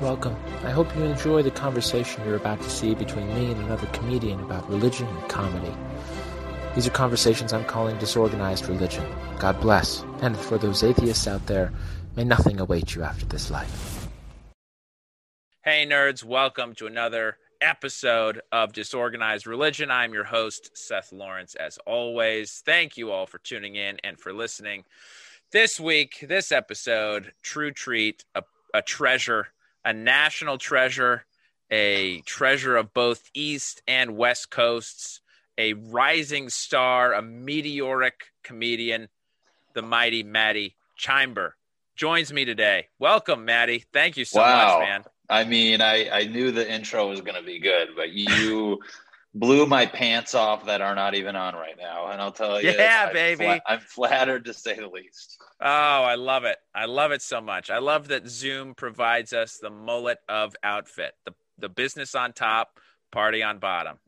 Welcome. I hope you enjoy the conversation you're about to see between me and another comedian about religion and comedy. These are conversations I'm calling disorganized religion. God bless. And for those atheists out there, may nothing await you after this life. Hey, nerds, welcome to another episode of Disorganized Religion. I'm your host, Seth Lawrence, as always. Thank you all for tuning in and for listening. This week, this episode, true treat, a, a treasure a national treasure, a treasure of both East and West Coasts, a rising star, a meteoric comedian, the mighty Maddie Chimber joins me today. Welcome, Maddie. Thank you so wow. much, man. I mean, I, I knew the intro was going to be good, but you blew my pants off that are not even on right now. And I'll tell you, yeah, I'm baby. Fla- I'm flattered to say the least. Oh, I love it. I love it so much. I love that Zoom provides us the mullet of outfit, the, the business on top, party on bottom.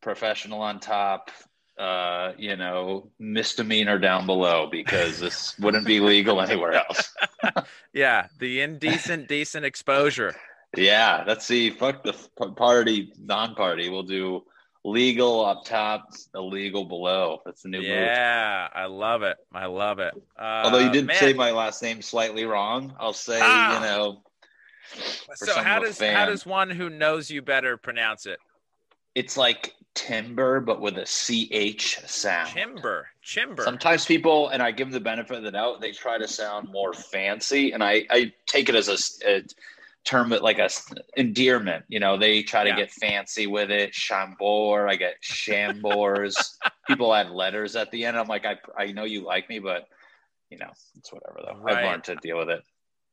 Professional on top, uh, you know, misdemeanor down below because this wouldn't be legal anywhere else. yeah, the indecent, decent exposure. Yeah, let's see. Fuck the party, non-party. We'll do legal up top, illegal below. That's the new yeah, move. Yeah, I love it. I love it. Uh, Although you did man. say my last name slightly wrong, I'll say Ah. you know. So how does how does one who knows you better pronounce it? It's like timber, but with a ch sound. Timber, timber. Sometimes people, and I give them the benefit of the doubt, they try to sound more fancy, and I I take it as a, a term like a endearment. You know, they try to Yeah. get fancy with it. Chambord, I get chambors. people add letters at the end. I'm like, I I know you like me, but you know, it's whatever though. Right. I've learned to deal with it.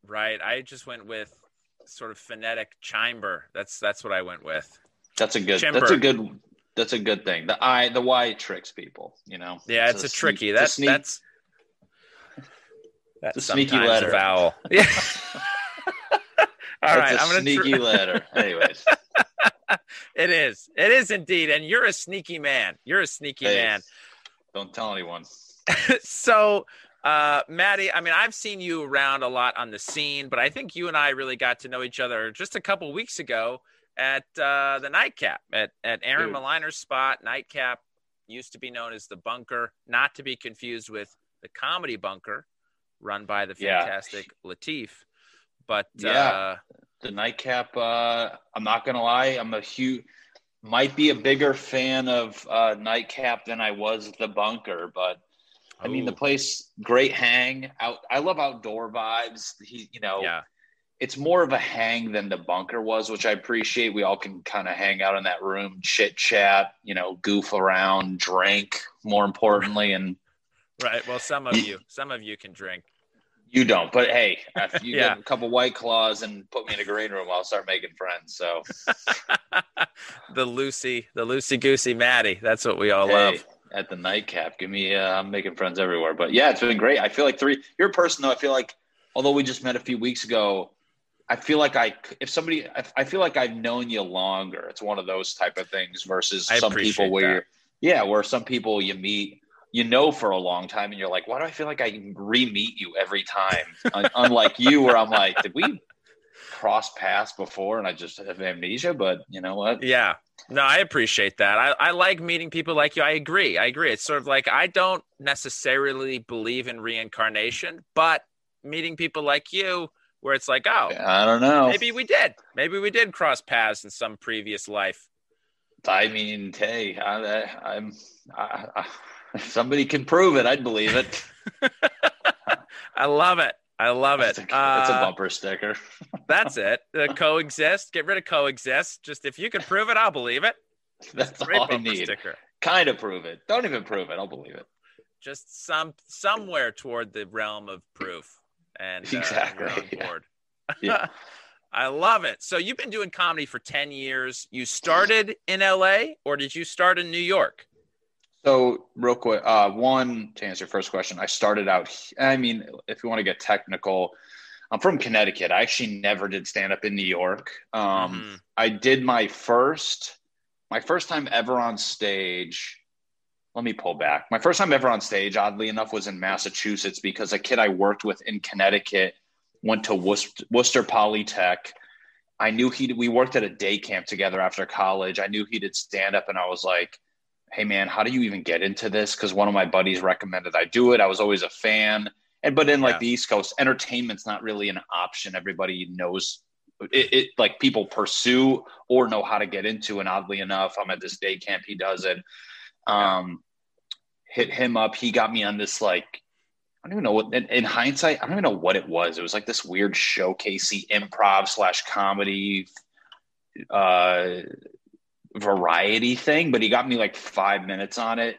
Right. I just went with sort of phonetic chimber. That's that's what I went with. That's a good. Chimber. That's a good. That's a good thing. The I, the Y tricks people. You know. Yeah, it's, a, sneak- tricky. it's a That's sneak- that's that's a sneaky letter. A vowel. Yeah. All right, I'm gonna tr- sneaky letter. Anyways, it is. It is indeed. And you're a sneaky man. You're a sneaky Hey, man. Don't tell anyone. so uh maddie i mean i've seen you around a lot on the scene but i think you and i really got to know each other just a couple weeks ago at uh the nightcap at at aaron Dude. Malliner's spot nightcap used to be known as the bunker not to be confused with the comedy bunker run by the Yeah. fantastic latif but Yeah. uh The nightcap. Uh, I'm not gonna lie. I'm a huge. Might be a bigger fan of uh, nightcap than I was the bunker, but I mean the place great hang out. I love outdoor vibes. He, you know, yeah it's more of a hang than the bunker was, which I appreciate. We all can kind of hang out in that room, chit chat, you know, goof around, drink. More importantly, and right well some of you some of you can drink you don't. But hey, if you Yeah. get a couple white claws and put me in a green room, I'll start making friends. So the lucy the Lucy goosey maddie that's what we all hey, love at the nightcap, give me. Uh, I'm making friends everywhere. But yeah, it's been great. I feel like three. You're a person though. I feel like although we just met a few weeks ago. I feel like I, if somebody, I, I feel like I've known you longer. It's one of those type of things versus I some people where, that. you're, yeah, where some people you meet, you know, for a long time, and you're like, why do I feel like I re-meet you every time? Unlike you, where I'm like, did we cross paths before, and I just have amnesia? But you know what? Yeah. No, I appreciate that. I, I like meeting people like you. I agree. I agree. It's sort of like I don't necessarily believe in reincarnation, but meeting people like you, where it's like, oh, I don't know. maybe we did. Maybe we did cross paths in some previous life. I mean, hey, I, I'm. I, I, if somebody can prove it, I'd believe it. I love it. I love it. It's a, that's a Uh, bumper sticker. That's it. Uh, coexist. Get rid of coexist. Just if you can prove it, I'll believe it. That's Great all I need. sticker. Kind of prove it. Don't even prove it. I'll believe it. Just some somewhere toward the realm of proof and uh, Exactly, yeah. Yeah. I love it. So you've been doing comedy for 10 years. You started in LA or did you start in New York? So, real quick, uh, one to answer your first question, I started out. I mean, if you want to get technical, I'm from Connecticut. I actually never did stand up in New York. Um, Mhm. I did my first, my first time ever on stage. Let me pull back. My first time ever on stage, oddly enough, was in Massachusetts because a kid I worked with in Connecticut went to Worcester, Worcester Polytech I knew he we worked at a day camp together after college. I knew he did stand up and I was like, "Hey man, how do you even get into this?" cuz one of my buddies recommended I do it. I was always a fan. And but in like yeah. the East Coast, entertainment's not really an option. Everybody knows it, it, like people pursue or know how to get into. And oddly enough, I'm at this day camp. He does it. Um, hit him up. He got me on this like I don't even know what. In, in, hindsight, I don't even know what it was. It was like this weird showcasey improv slash comedy, uh, variety thing. But he got me like five minutes on it,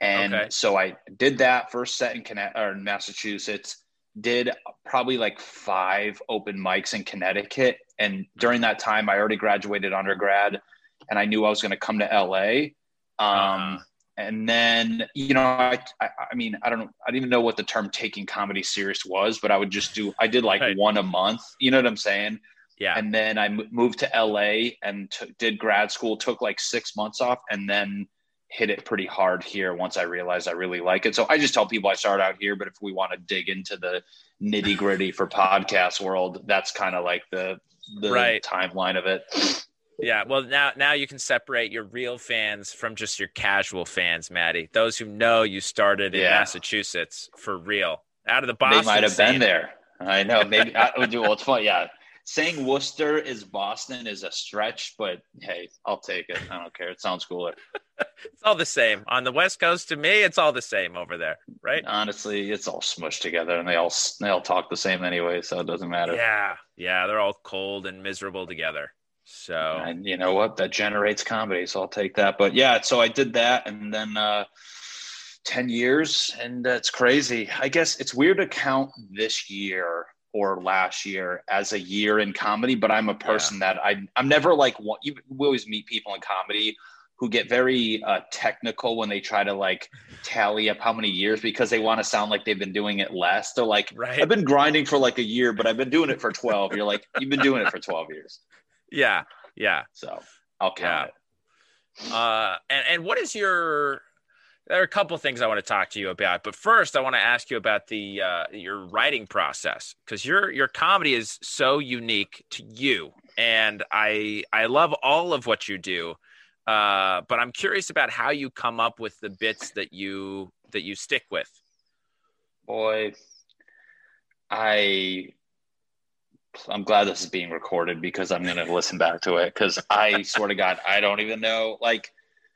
and okay. so I did that first set in Connecticut or in Massachusetts did probably like five open mics in Connecticut. And during that time, I already graduated undergrad and I knew I was going to come to LA. Um, uh-huh. And then, you know, I, I, I, mean, I don't know, I didn't even know what the term taking comedy serious was, but I would just do, I did like right. one a month. You know what I'm saying? Yeah. And then I moved to LA and t- did grad school, took like six months off, and then hit it pretty hard here once I realized I really like it. So I just tell people I start out here, but if we want to dig into the nitty gritty for podcast world, that's kind of like the the right. timeline of it. Yeah, well now now you can separate your real fans from just your casual fans, Maddie. Those who know you started in yeah. Massachusetts for real. Out of the Boston. They might have scene. been there. I know. Maybe I would do well it's fun. Yeah saying Worcester is Boston is a stretch, but hey, I'll take it. I don't care. It sounds cooler. it's all the same on the West Coast. To me, it's all the same over there, right? Honestly, it's all smushed together, and they all they all talk the same anyway, so it doesn't matter. Yeah, yeah, they're all cold and miserable together. So, and you know what? That generates comedy, so I'll take that. But yeah, so I did that, and then. uh 10 years and it's crazy. I guess it's weird to count this year or last year as a year in comedy, but I'm a person yeah. that I I'm never like you we always meet people in comedy who get very uh, technical when they try to like tally up how many years because they want to sound like they've been doing it less. They're like, right. I've been grinding for like a year, but I've been doing it for 12. You're like, you've been doing it for 12 years. Yeah. Yeah. So I'll count yeah. it. Uh, and, and what is your there are a couple things I want to talk to you about, but first I want to ask you about the uh, your writing process because your your comedy is so unique to you, and I I love all of what you do, uh, but I'm curious about how you come up with the bits that you that you stick with. Boy, I I'm glad this is being recorded because I'm going to listen back to it because I swear to God I don't even know like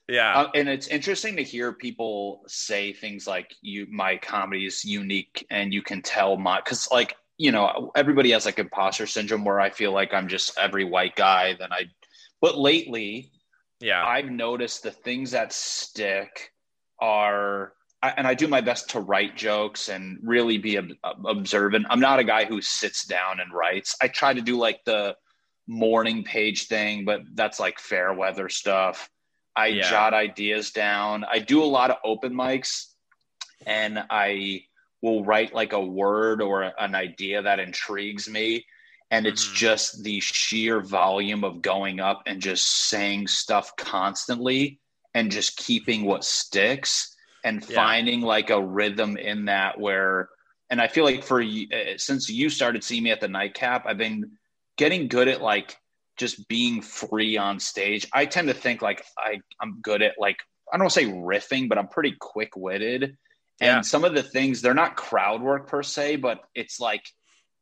yeah. Uh, and it's interesting to hear people say things like you my comedy is unique and you can tell my cuz like, you know, everybody has like imposter syndrome where I feel like I'm just every white guy then I but lately yeah. I've noticed the things that stick are and I do my best to write jokes and really be observant. I'm not a guy who sits down and writes. I try to do like the morning page thing, but that's like fair weather stuff. I yeah. jot ideas down. I do a lot of open mics and I will write like a word or an idea that intrigues me. And it's mm-hmm. just the sheer volume of going up and just saying stuff constantly and just keeping what sticks and yeah. finding like a rhythm in that where, and I feel like for uh, since you started seeing me at the nightcap, I've been getting good at like just being free on stage. I tend to think like I, I'm good at like I don't want to say riffing, but I'm pretty quick witted. Yeah. And some of the things they're not crowd work per se, but it's like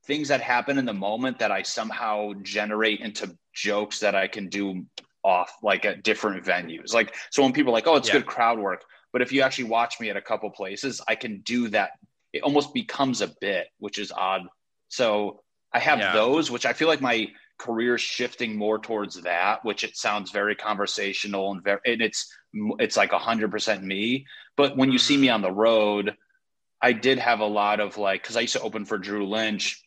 things that happen in the moment that I somehow generate into jokes that I can do off like at different venues. Like so when people are like, oh, it's yeah. good crowd work. But if you actually watch me at a couple places, I can do that. It almost becomes a bit, which is odd. So I have yeah. those, which I feel like my career shifting more towards that, which it sounds very conversational and very, and it's it's like a hundred percent me. But when you see me mm-hmm. on the road, I did have a lot of like because I used to open for Drew Lynch,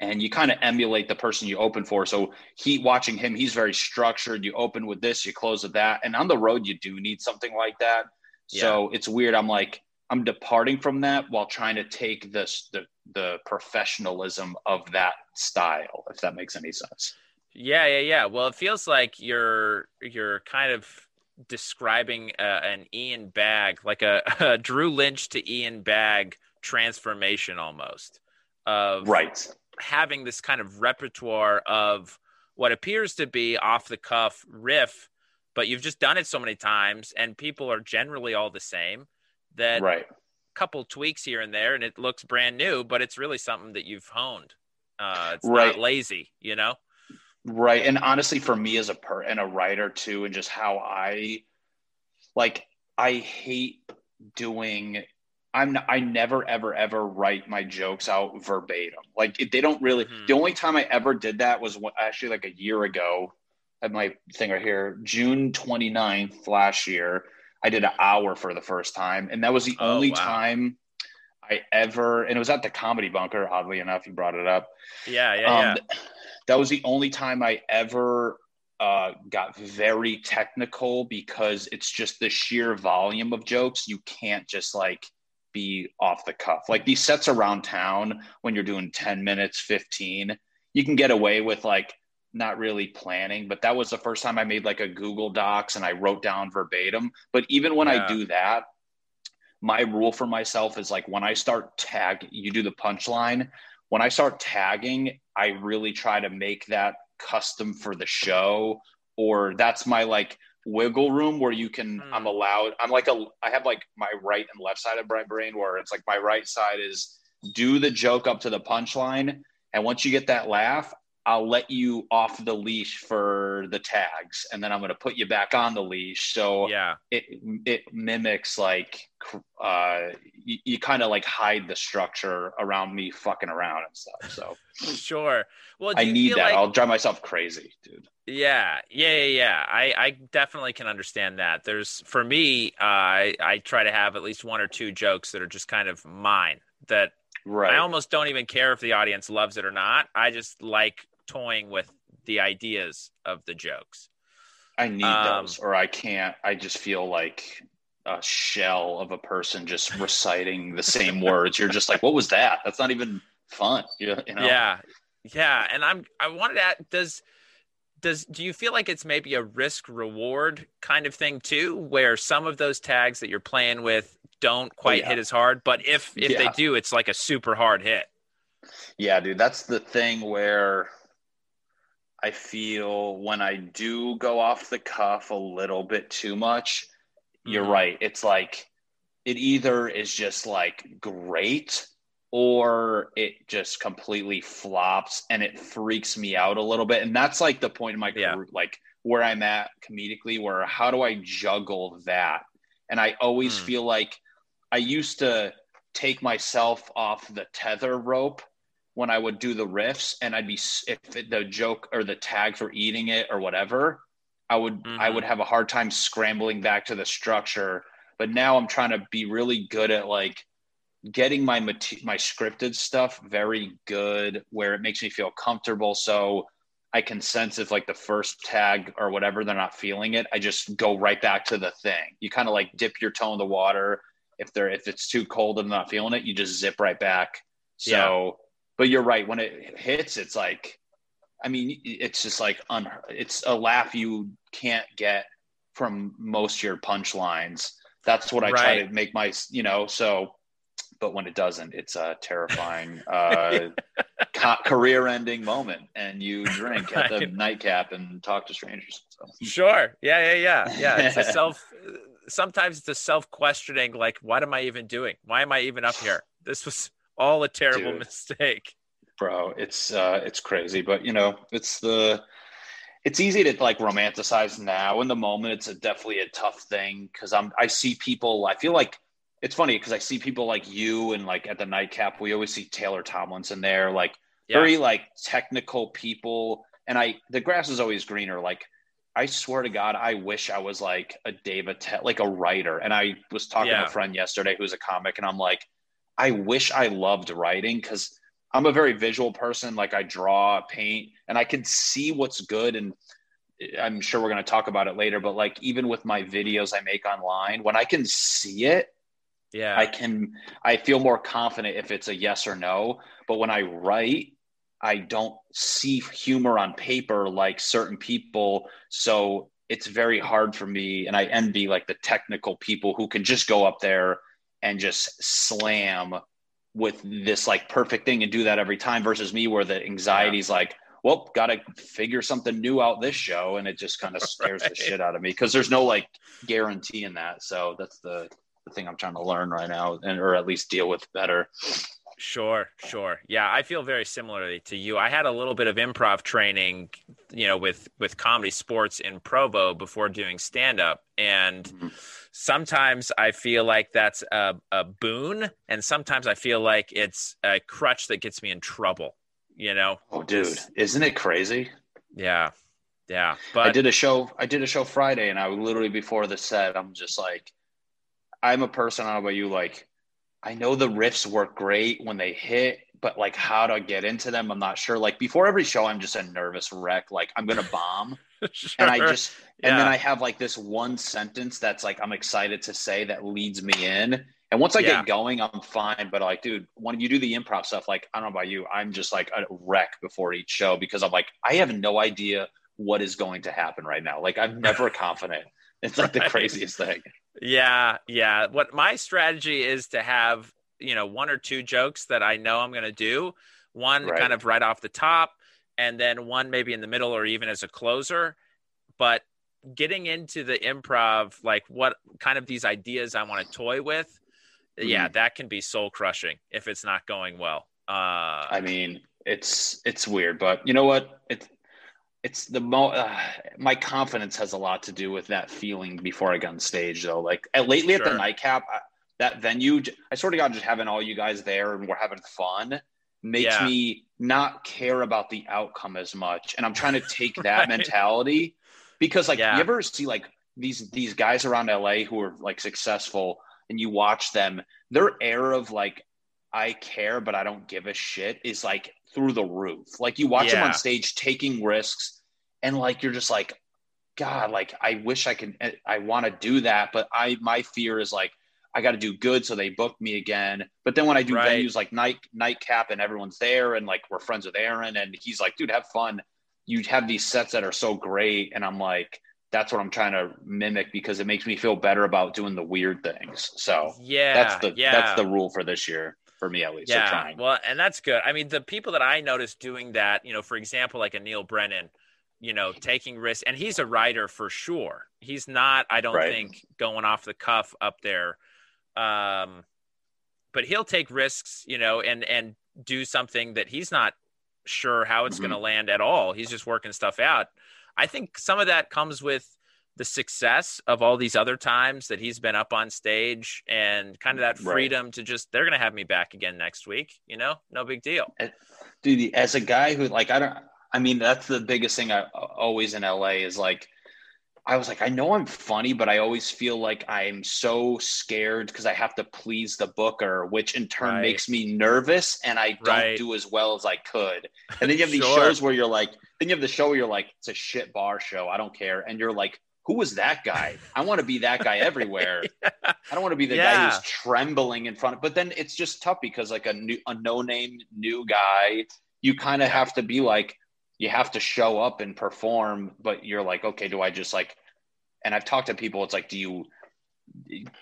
and you kind of emulate the person you open for. So he watching him, he's very structured. You open with this, you close with that, and on the road you do need something like that. Yeah. So it's weird. I'm like I'm departing from that while trying to take this the the professionalism of that style, if that makes any sense. Yeah, yeah, yeah. Well, it feels like you're you're kind of describing uh, an Ian Bagg, like a, a, Drew Lynch to Ian Bagg transformation almost of right having this kind of repertoire of what appears to be off the cuff riff, but you've just done it so many times and people are generally all the same that right. Couple tweaks here and there and it looks brand new, but it's really something that you've honed. Uh, it's Right. not lazy, you know? Right. And honestly, for me as a per and a writer too, and just how I like, I hate doing. I'm. I never, ever, ever write my jokes out verbatim. Like they don't really. Mhm. The only time I ever did that was when, actually like a year ago. I have my thing right here. June 29th last year, I did an hour for the first time, and that was the Oh, only wow. time I ever. And it was at the Comedy Bunker. Oddly enough, you brought it up. Yeah, yeah, yeah. Um, that was the only time I ever uh, got very technical because it's just the sheer volume of jokes. You can't just like be off the cuff. Like these sets around town, when you're doing 10 minutes, 15, you can get away with like not really planning. But that was the first time I made like a Google Docs and I wrote down verbatim. But even when Yeah. I do that, my rule for myself is like when I start tag, you do the punchline. When I start tagging, I really try to make that custom for the show, or that's my like wiggle room where you can. Hmm. I'm allowed. I'm like a. I have like my right and left side of my brain where it's like my right side is do the joke up to the punchline, and once you get that laugh, I'll let you off the leash for the tags, and then I'm going to put you back on the leash. So yeah. it it mimics like uh you, you kind of like hide the structure around me fucking around and stuff so Sure. Well, do i need that like i'll drive myself crazy dude Yeah, yeah, yeah, yeah. I, I definitely can understand that. There's for me, uh, I I try to have at least one or two jokes that are just kind of mine. That right I almost don't even care if the audience loves it or not. I just like toying with the ideas of the jokes. i need um, those or i can't i just feel like a shell of a person just reciting the same words you're just like what was that that's not even fun you know, you know? Yeah, yeah. And I'm I wanted to ask, does does do you feel like it's maybe a risk reward kind of thing too, where some of those tags that you're playing with don't quite yeah. hit as hard, but if if they do, it's like a super hard hit. Yeah, dude, that's the thing where I feel when I do go off the cuff a little bit too much, you're Mhm. right. It's like it either is just like great or it just completely flops and it freaks me out a little bit. And that's like the point in my Yeah. career, like where I'm at comedically, where how do I juggle that? And I always Hmm. feel like I used to take myself off the tether rope when I would do the riffs, and I'd be if it, the joke or the tags were eating it or whatever, I would I Mhm. would have a hard time scrambling back to the structure. But now I'm trying to be really good at like getting my my scripted stuff very good, where it makes me feel comfortable. So I can sense if like the first tag or whatever they're not feeling it, I just go right back to the thing. You kind of like dip your toe in the water. If they're if it's too cold and they're not feeling it, you just zip right back. So, but you're right. When it hits, it's like, I mean, it's just like un, it's a laugh you can't get from most of your punchlines. That's what I try to make my, you know. So, but when it doesn't, it's a terrifying, uh, co- career-ending moment, and you drink at the nightcap and talk to strangers. So. Sure. Yeah, yeah, yeah. Yeah. It's a self sometimes it's a self questioning, like, what am I even doing? Why am I even up here? This was all a terrible Dude. mistake. bro it's uh it's crazy but you know it's the it's easy to like romanticize now in the moment it's a definitely a tough thing because i'm i see people i feel like it's funny because i see people like you and like at the nightcap we always see taylor tomlinson there like Yeah. very like technical people and i the grass is always greener like i swear to god i wish i was like a david like a writer and i was talking to a friend yesterday who's a comic and i'm like i wish i loved writing because I'm a very visual person. Like I draw, paint, and I can see what's good. And eh, I'm sure we're going to talk about it later. But like even with my videos I make online, when I can see it, Yeah. I can. I feel more confident if it's a yes or no. But when I write, I don't see humor on paper like certain people. So it's very hard for me. And I envy like the technical people who can just go up there and just slam with this like perfect thing and do that every time versus me where the anxiety is like well, got to figure something new out this show, and it just kind of scares Right. the shit out of me because there's no like guarantee in that. So that's the the thing I'm trying to learn right now, and or at least deal with better. Sure, sure. Yeah, I feel very similarly to you. I had a little bit of improv training, you know, with with ComedySportz in Provo before doing stand up and Mhm. Sometimes I feel like that's a, a boon and sometimes I feel like it's a crutch that gets me in trouble, you know. Oh, dude, isn't it crazy? Yeah. Yeah, But I did a show. I did a show Friday, and I literally before the set, I'm just like, I'm a person. I don't know about you. Like, I know the riffs work great when they hit, but like how to get into them, I'm not sure. Like before every show, I'm just a nervous wreck. Like I'm gonna bomb, and I Sure. just and then I have like this one sentence that's like I'm excited to say that leads me in. And once I Yeah. get going, I'm fine. But like, dude, when you do the improv stuff, like I don't know about you, I'm just like a wreck before each show because I'm like, I have no idea what is going to happen right now. Like I'm never confident. It's like the craziest thing. Yeah, yeah. What my strategy is to have, you know, one or two jokes that I know I'm going to do, one Right. kind of right off the top, and then one maybe in the middle or even as a closer. But getting into the improv, like what kind of these ideas I want to toy with, yeah, that can be soul crushing if it's not going well. Uh, I mean, it's it's weird, but you know what? It's it's the mo. Uh, my confidence has a lot to do with that feeling before I got on stage, though. Like uh, lately at the nightcap, I, that venue, I sort of got just having all you guys there and we're having fun makes Yeah. me not care about the outcome as much, and I'm trying to take that Right. mentality because, like, Yeah. you ever see like these these guys around LA who are like successful, and you watch them, their air of like I care, but I don't give a shit is like through the roof. Like you watch them on stage taking risks, and like you're just like, God, like I wish I could, I want to do that, but I my fear is like I got to do good so they book me again. But then when I do Right. venues like night nightcap and everyone's there and like we're friends with Aaron and he's like, dude, have fun. You have these sets that are so great, and I'm like, that's what I'm trying to mimic because it makes me feel better about doing the weird things. So yeah, that's the yeah. that's the rule for this year for me at least. Yeah, well, and that's good. I mean, the people that I noticed doing that, you know, for example, like a Neal Brennan, you know, taking risks, and he's a writer for sure. He's not, I don't Right. think, going off the cuff up there. Um, but he'll take risks, you know, and and do something that he's not sure how it's Mhm. going to land at all. He's just working stuff out. I think some of that comes with the success of all these other times that he's been up on stage and kind of that Right. freedom to just they're going to have me back again next week, you know? No big deal. dude as a guy who like i don't i mean that's the biggest thing i always in la is like i was like i know i'm funny but i always feel like i'm so scared because i have to please the booker which in turn Right. makes me nervous and i don't Right. do as well as i could. And then you have these Sure. shows where you're like then you have the show where you're like it's a shit bar show i don't care. And you're like who was that guy? I want to be that guy everywhere. I don't want to be the guy who's trembling in front of, but then it's just tough because like a new, a no name new guy, you kind of have to be like, you have to show up and perform, but you're like, okay, do I just like, and I've talked to people, it's like, do you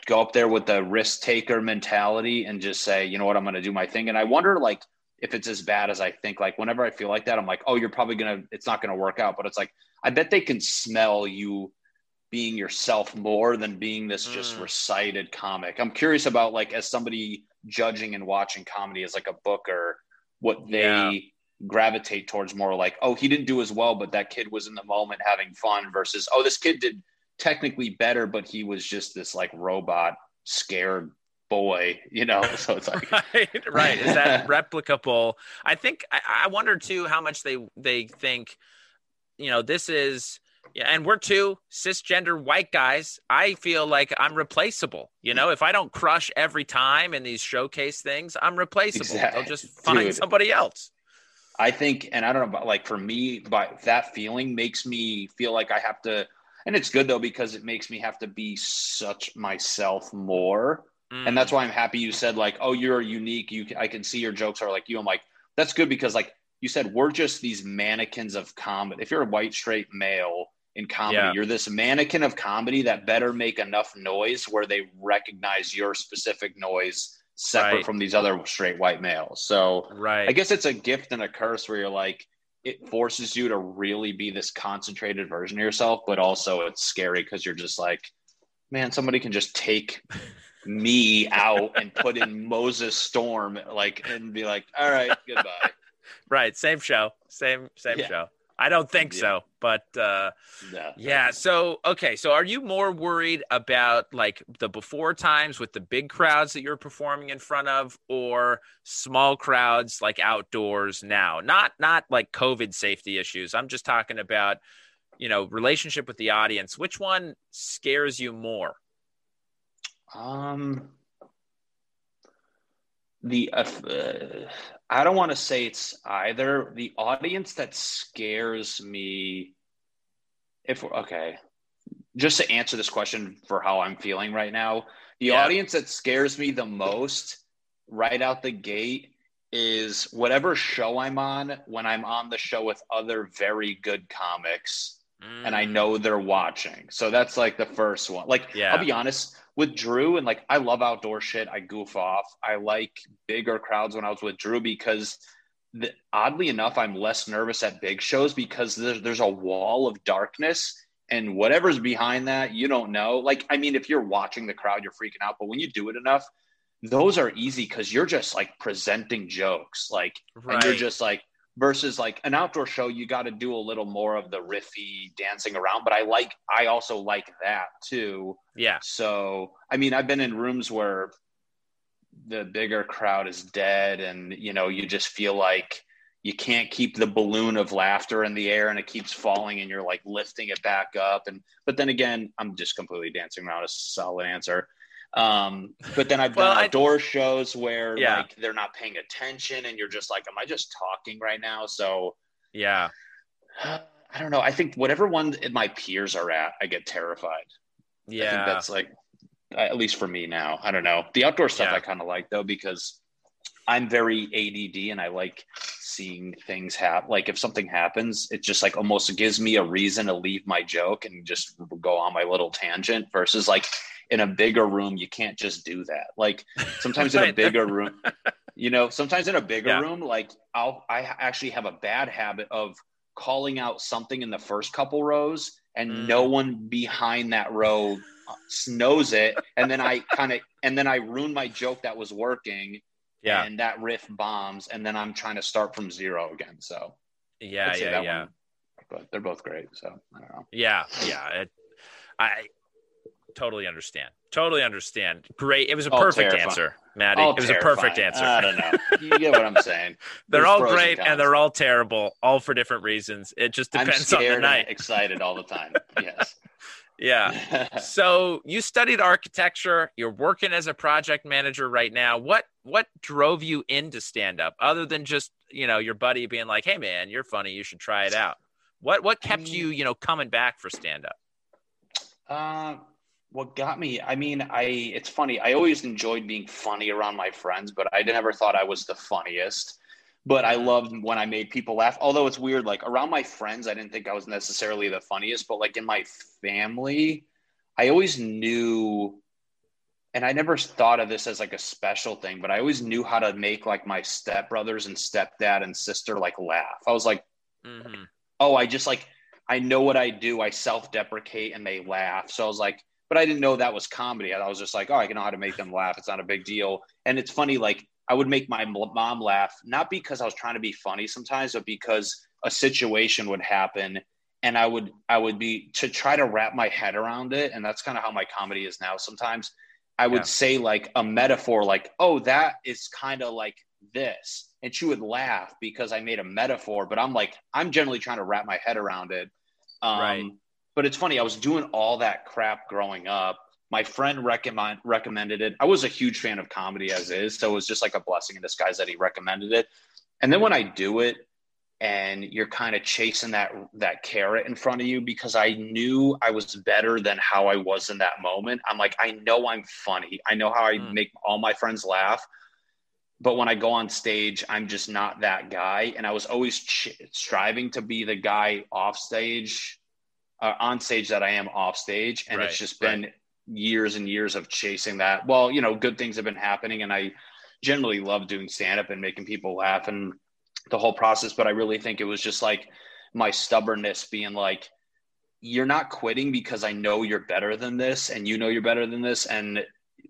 go up there with the risk taker mentality and just say, you know what, I'm going to do my thing. And I wonder like if it's as bad as I think, like whenever I feel like that, I'm like, oh, you're probably going to, it's not going to work out. But it's like, I bet they can smell you being yourself more than being this just Mm. recited comic. I'm curious about like as somebody judging and watching comedy as like a booker, what they Yeah. Gravitate towards more like, oh, he didn't do as well, but that kid was in the moment having fun versus, oh, this kid did technically better, but he was just this like robot scared boy, you know? So it's like right, right. Is that replicable? I think I, I wonder too how much they they think, you know, this is yeah, and we're two cisgender white guys. I feel like I'm replaceable. You know, if I don't crush every time in these showcase things, I'm replaceable. Exact- They'll just find Dude. somebody else. I think, and I don't know, but like for me, but that feeling makes me feel like I have to, and it's good though because it makes me have to be such myself more, Mm, and that's why I'm happy you said like, oh, you're unique. You, I can see your jokes are like you. I'm like, that's good because like you said, we're just these mannequins of comedy. If you're a white straight male in comedy, Yeah. you're this mannequin of comedy that better make enough noise where they recognize your specific noise separate Right. from these other straight white males. So right. I guess it's a gift and a curse where you're like, it forces you to really be this concentrated version of yourself, but also it's scary because you're just like, man, somebody can just take me out and put in Moses Storm, like, and be like, all right, goodbye. Right. Same show. Same, same yeah. show. I don't think yeah. so, but uh, no. yeah. So okay, so are you more worried about like the before times with the big crowds that you're performing in front of, or small crowds like outdoors now? Not not like COVID safety issues. I'm just talking about you know relationship with the audience. Which one scares you more? Um, the uh, I don't want to say it's either the audience that scares me. If okay, just to answer this question for how I'm feeling right now, the yeah. audience that scares me the most right out the gate is whatever show I'm on when I'm on the show with other very good comics mm. and I mm. know they're watching. So that's like the first one. Like, yeah. I'll be honest, with Drew and like I love outdoor shit. I goof off. I like bigger crowds when I was with Drew because the, oddly enough, I'm less nervous at big shows because there's, there's a wall of darkness and whatever's behind that, you don't know. Like, I mean, if you're watching the crowd, you're freaking out, but when you do it enough, those are easy because you're just like presenting jokes, like, right. and you're just like, versus like an outdoor show you got to do a little more of the riffy dancing around but i like i also like that too. Yeah. So i mean i've been in rooms where the bigger crowd is dead and you know you just feel like you can't keep the balloon of laughter in the air and it keeps falling and you're like lifting it back up and but then again i'm just completely dancing around a solid answer um, but then I've done outdoor I, shows where yeah. like they're not paying attention and you're just like, am I just talking right now? So yeah, I don't know. I think whatever one my peers are at, I get terrified. Yeah. I think that's like, at least for me now, I don't know. The outdoor stuff yeah. I kind of like though, because I'm very ADD and I like seeing things happen. Like if something happens, it just like almost gives me a reason to leave my joke and just go on my little tangent versus like in a bigger room, you can't just do that. Like sometimes right. in a bigger room, you know, sometimes in a bigger yeah. room, like I'll, I actually have a bad habit of calling out something in the first couple rows and mm. no one behind that row knows it. And then I kind of, and then I ruin my joke that was working. Yeah. And that riff bombs. And then I'm trying to start from zero again. So yeah, yeah, yeah. One, but they're both great. So I don't know. Yeah. Yeah. It, I, Totally understand. Totally understand. Great. It was a all perfect terrifying. answer, Maddie. All it was terrifying. a perfect answer. I don't know. You get what I'm saying. they're There's all great and, and, they're all terrible, all for different reasons. It just depends on the night. excited all the time. Yes. yeah. so you studied architecture. You're working as a project manager right now. What what drove you into stand up other than just, you know, your buddy being like, "Hey man, you're funny. You should try it out." What what kept I mean, you, you know, coming back for stand up? Uh what got me i mean i it's funny i always enjoyed being funny around my friends but i never thought i was the funniest. But i loved when i made people laugh although it's weird like around my friends i didn't think i was necessarily the funniest but like in my family i always knew and i never thought of this as like a special thing but i always knew how to make like my stepbrothers and stepdad and sister like laugh. I was like mm-hmm. oh i just like i know what i do i self-deprecate and they laugh. So i was like but I didn't know that was comedy. I was just like, oh, I can know how to make them laugh. It's not a big deal. And it's funny, like I would make my mom laugh, not because I was trying to be funny sometimes, but because a situation would happen and I would I would be to try to wrap my head around it. And that's kind of how my comedy is now. Sometimes I would yeah. say like a metaphor, like, oh, that is kind of like this. And she would laugh because I made a metaphor, but I'm like, I'm generally trying to wrap my head around it. Um, right. But it's funny, I was doing all that crap growing up. My friend recommend, recommended it. I was a huge fan of comedy as is, so it was just like a blessing in disguise that he recommended it. And then when I do it, and you're kind of chasing that that carrot in front of you because I knew I was better than how I was in that moment. I'm like, I know I'm funny. I know how I mm. make all my friends laugh. But when I go on stage, I'm just not that guy. And I was always ch- striving to be the guy off stage uh, on stage that I am off stage, and right, it's just been right. years and years of chasing that. Well, you know, good things have been happening, and I generally love doing stand up and making people laugh. And the whole process, but I really think it was just like my stubbornness being like, you're not quitting because I know you're better than this and you know you're better than this. And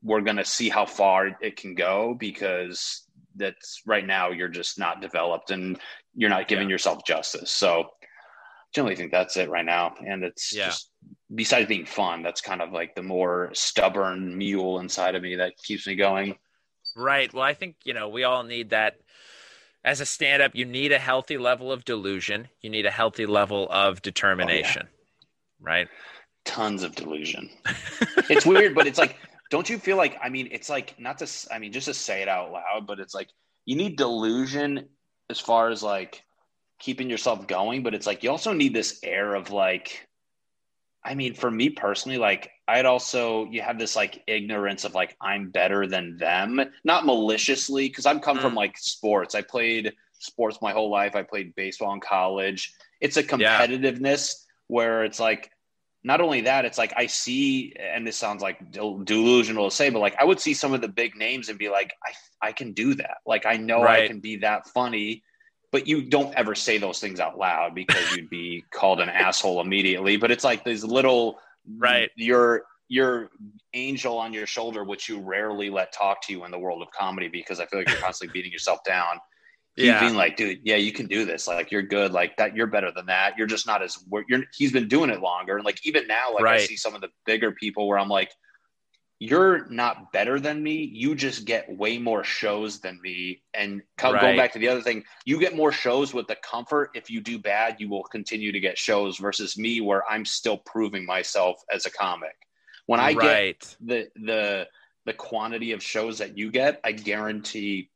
we're going to see how far it can go because that's right now you're just not developed and you're not giving yeah. yourself justice. So generally think that's it right now. And it's yeah. just besides being fun, that's kind of like the more stubborn mule inside of me that keeps me going. Right. Well, I think, you know, we all need that as a stand up. You need a healthy level of delusion, you need a healthy level of determination. Oh, yeah. Right. Tons of delusion. it's weird, but it's like, don't you feel like, I mean, it's like, not to, I mean, just to say it out loud, but it's like, you need delusion as far as like keeping yourself going, but it's like, you also need this air of like, I mean, for me personally, like I'd also you have this like ignorance of like I'm better than them, not maliciously, because I've come mm. from like sports. I played sports my whole life. I played baseball in college. It's a competitiveness yeah. where it's like not only that, it's like I see, and this sounds like delusional to say, but like I would see some of the big names and be like, I I can do that. Like I know right. I can be that funny but you don't ever say those things out loud because you'd be called an asshole immediately. But it's like these little right your your angel on your shoulder, which you rarely let talk to you in the world of comedy because I feel like you're constantly beating yourself down. Yeah. being like, dude, yeah, you can do this. Like, you're good. Like that, you're better than that. You're just not as. You're. He's been doing it longer, and like even now, like right. I see some of the bigger people where I'm like, you're not better than me. You just get way more shows than me. And right. going back to the other thing, you get more shows with the comfort. If you do bad, you will continue to get shows versus me, where I'm still proving myself as a comic. When I right. get the the the quantity of shows that you get, I guarantee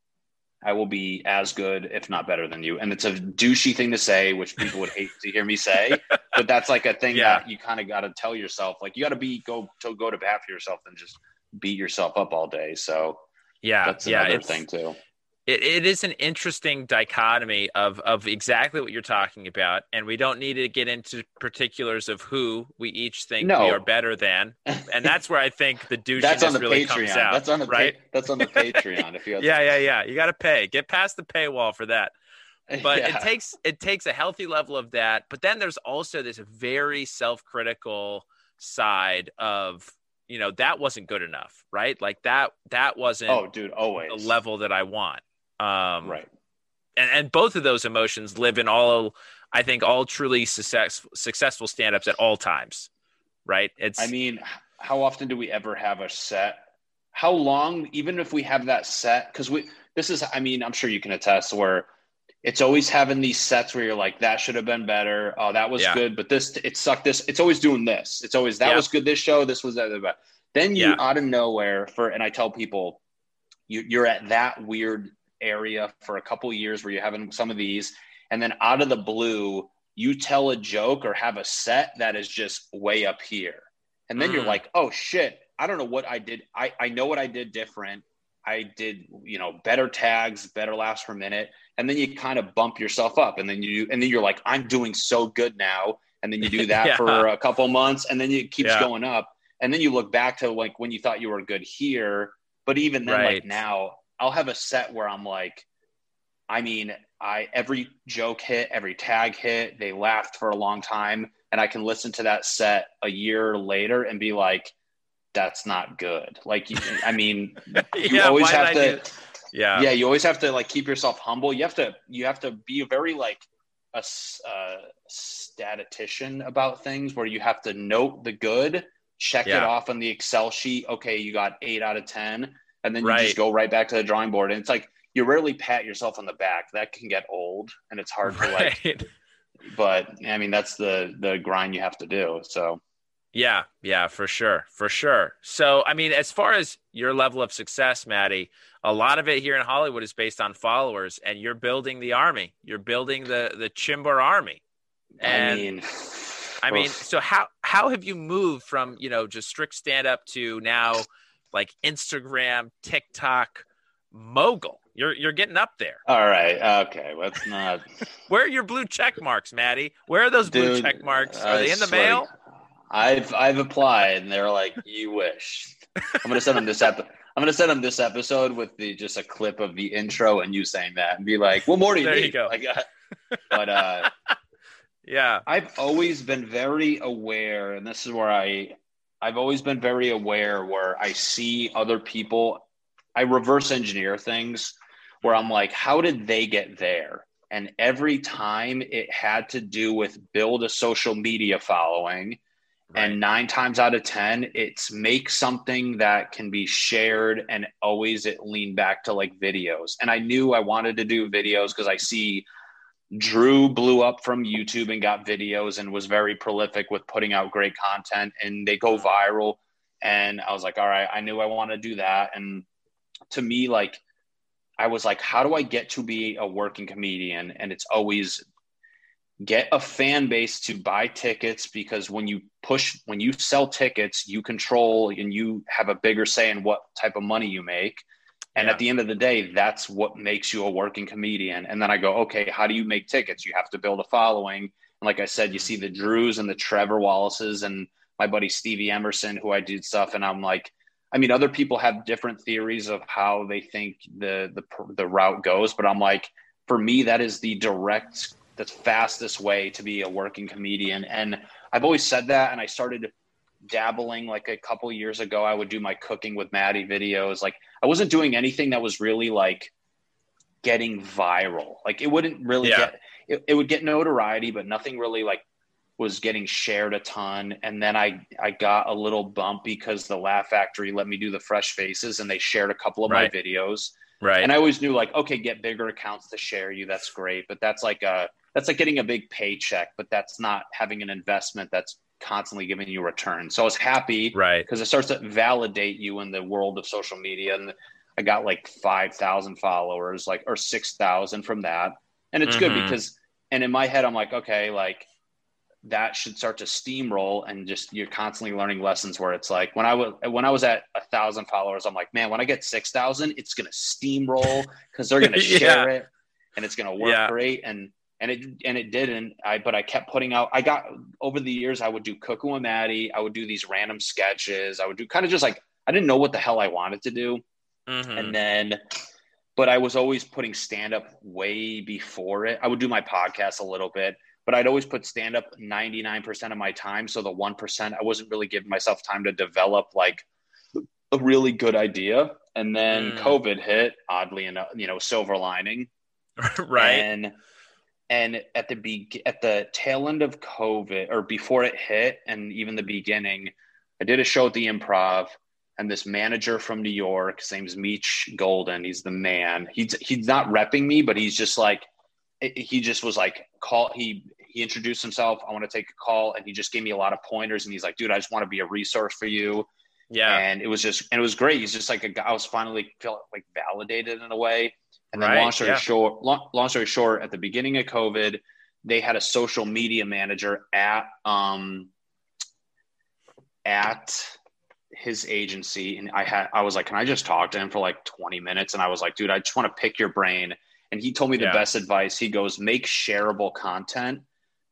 I will be as good, if not better than you. And it's a douchey thing to say, which people would hate to hear me say, but that's like a thing yeah. that you kind of got to tell yourself. Like you got to be go to go to bat for yourself and just beat yourself up all day. So yeah, that's another yeah, thing too it, it is an interesting dichotomy of of exactly what you're talking about and we don't need to get into particulars of who we each think no. we are better than and that's where i think the douche that's on the really patreon. comes out, that's on the right? pa- that's on the patreon if you yeah yeah yeah. You got to pay. Get past the paywall for that. But yeah. it takes it takes a healthy level of that but then there's also this very self-critical side of you know that wasn't good enough right? Like that that wasn't oh dude always. the level that i want um, right. And, and both of those emotions live in all, I think, all truly success, successful stand-ups at all times. Right. It's. I mean, how often do we ever have a set? How long, even if we have that set, because we, this is, I mean, I'm sure you can attest where it's always having these sets where you're like, that should have been better. Oh, that was yeah. good, but this, it sucked. This, it's always doing this. It's always that yeah. was good. This show, this was that. Then you yeah. out of nowhere for, and I tell people, you, you're at that weird area for a couple years where you're having some of these, and then out of the blue, you tell a joke or have a set that is just way up here. And then mm. you're like, oh shit, I don't know what I did. I, I know what I did different. I did, you know, better tags, better laughs per minute. And then you kind of bump yourself up. And then you and then you're like, I'm doing so good now. And then you do that yeah. for a couple months and then it keeps yeah. going up. And then you look back to like when you thought you were good here. But even then, right. like now, I'll have a set where I'm like, I mean, I every joke hit, every tag hit, they laughed for a long time, and I can listen to that set a year later and be like, that's not good. Like, I mean, you yeah, always have to, yeah, yeah, you always have to like keep yourself humble. You have to, you have to be very like a uh, statistician about things where you have to note the good, check yeah. it off on the Excel sheet. Okay, you got eight out of ten and then you right. just go right back to the drawing board. And it's like you rarely pat yourself on the back. That can get old, and it's hard right. to like. But I mean, that's the the grind you have to do. So. Yeah, yeah, for sure, for sure. So, I mean, as far as your level of success, Maddie, a lot of it here in Hollywood is based on followers, and you're building the army. You're building the the Chimbar army. And, I mean, I mean, so how how have you moved from you know just strict stand up to now like Instagram, TikTok mogul. You're you're getting up there. All right. Okay. Let's not. Where are your blue check marks, Maddie? Where are those Dude, blue check marks? Are I they in the mail? I've I've applied, and they're like, "You wish." I'm gonna send them this app. I'm gonna send him this episode with the just a clip of the intro and you saying that and be like, "What more do you There need?" you go. Like, uh, but uh, Yeah. I've always been very aware, and this is where I, I've always been very aware where I see other people, I reverse engineer things where I'm like, how did they get there? And every time it had to do with build a social media following. And nine times out of 10, it's make something that can be shared. And always it leaned back to like videos. And I knew I wanted to do videos because I see Drew blew up from YouTube and got videos and was very prolific with putting out great content and they go viral. And I was like, all right, I knew I want to do that. And to me, like, I was like, how do I get to be a working comedian? And it's always get a fan base to buy tickets because when you push, when you sell tickets, you control and you have a bigger say in what type of money you make. And Yeah. at the end of the day, that's what makes you a working comedian. And then I go, okay, how do you make tickets? You have to build a following. And like I said, you mm-hmm. see the Drews and the Trevor Wallaces and my buddy Stevie Emerson, who I did stuff. And I'm like, I mean, other people have different theories of how they think the the the route goes, but I'm like, for me, that is the direct, the fastest way to be a working comedian. And I've always said that, and I started dabbling like a couple years ago. I would do my cooking with Maddie videos. Like I wasn't doing anything that was really like getting viral. Like it wouldn't really Yeah. get it, it would get notoriety, but nothing really like was getting shared a ton. And then I I got a little bump because the Laugh Factory let me do the fresh faces and they shared a couple of Right. my videos. Right. And I always knew like, okay, get bigger accounts to share you. That's great. But that's like a that's like getting a big paycheck, but that's not having an investment that's constantly giving you return. So I was happy right. because it starts to validate you in the world of social media. And I got like 5,000 followers, like, or 6,000 from that. And it's good Mhm. because, and in my head, I'm like, okay, like that should start to steamroll and just you're constantly learning lessons where it's like when I was, when I was at a thousand followers, I'm like, man, when I get 6,000, it's going to steamroll because they're going to Yeah. share it and it's going to work Yeah. great. And, and it, and it didn't, I, but I kept putting out, I got over the years, I would do Cuckoo and Maddie. I would do these random sketches. I would do kind of just like, I didn't know what the hell I wanted to do. Mhm. And then, but I was always putting stand up way before it. I would do my podcast a little bit, but I'd always put stand up 99% of my time. So the 1%, I wasn't really giving myself time to develop like a really good idea. And then Mm. COVID hit, oddly enough, you know, silver lining. right. And and at the be- at the tail end of COVID or before it hit, and even the beginning, I did a show at the Improv, and this manager from New York, his name's Meech Golden. He's the man. He's he's not repping me, but he's just like he just was like call he he introduced himself. I want to take a call, and he just gave me a lot of pointers. And he's like, dude, I just want to be a resource for you yeah. and it was just and it was great. He's just like a guy. I was finally felt like validated in a way. And then Right, long story yeah. short, long, long story short, at the beginning of COVID, they had a social media manager at um at his agency, and I had I was like, can I just talk to him for like twenty minutes? And I was like, dude, I just want to pick your brain. And he told me the Yeah. best advice. He goes, make shareable content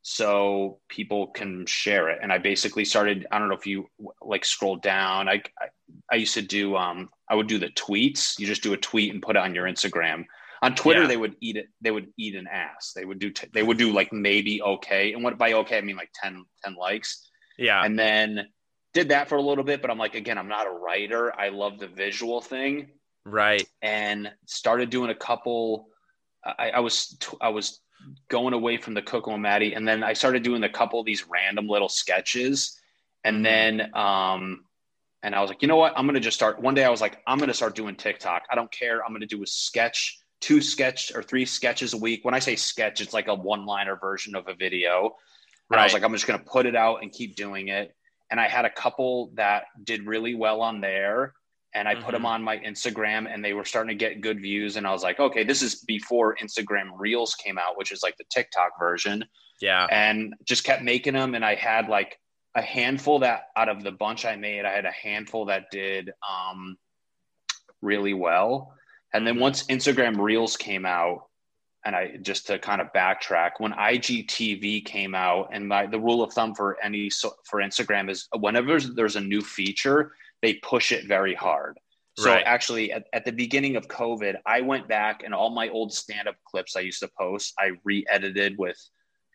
so people can share it. And I basically started. I don't know if you like scroll down. I I, I used to do. Um, I would do the tweets. You just do a tweet and put it on your Instagram. On Twitter, Yeah. they would eat it. They would eat an ass. They would do. T- they would do like maybe okay. And what by okay I mean like 10, 10 likes. yeah. And then did that for a little bit. But I'm like, again, I'm not a writer. I love the visual thing right. and started doing a couple. I, I was I was going away from the Coco and Maddie, and then I started doing a couple of these random little sketches, and Mhm. then um, and I was like, you know what? I'm gonna just start. One day I was like, I'm gonna start doing TikTok. I don't care. I'm gonna do a sketch, two sketch or three sketches a week. When I say sketch, it's like a one liner version of a video. And I was like, I'm just gonna put it out and keep doing it. And I had a couple that did really well on there and I put Mhm. them on my Instagram and they were starting to get good views. And I was like, okay, this is before Instagram Reels came out, which is like the TikTok version, Yeah. and just kept making them. And I had like a handful that out of the bunch I made, I had a handful that did um, really well. And then Mhm. once Instagram Reels came out, and I just to kind of backtrack, when IGTV came out, and my, the rule of thumb for any so, for Instagram is whenever there's a new feature, they push it very hard. So Right. actually, at, at the beginning of COVID, I went back and all my old stand up clips I used to post, I re edited with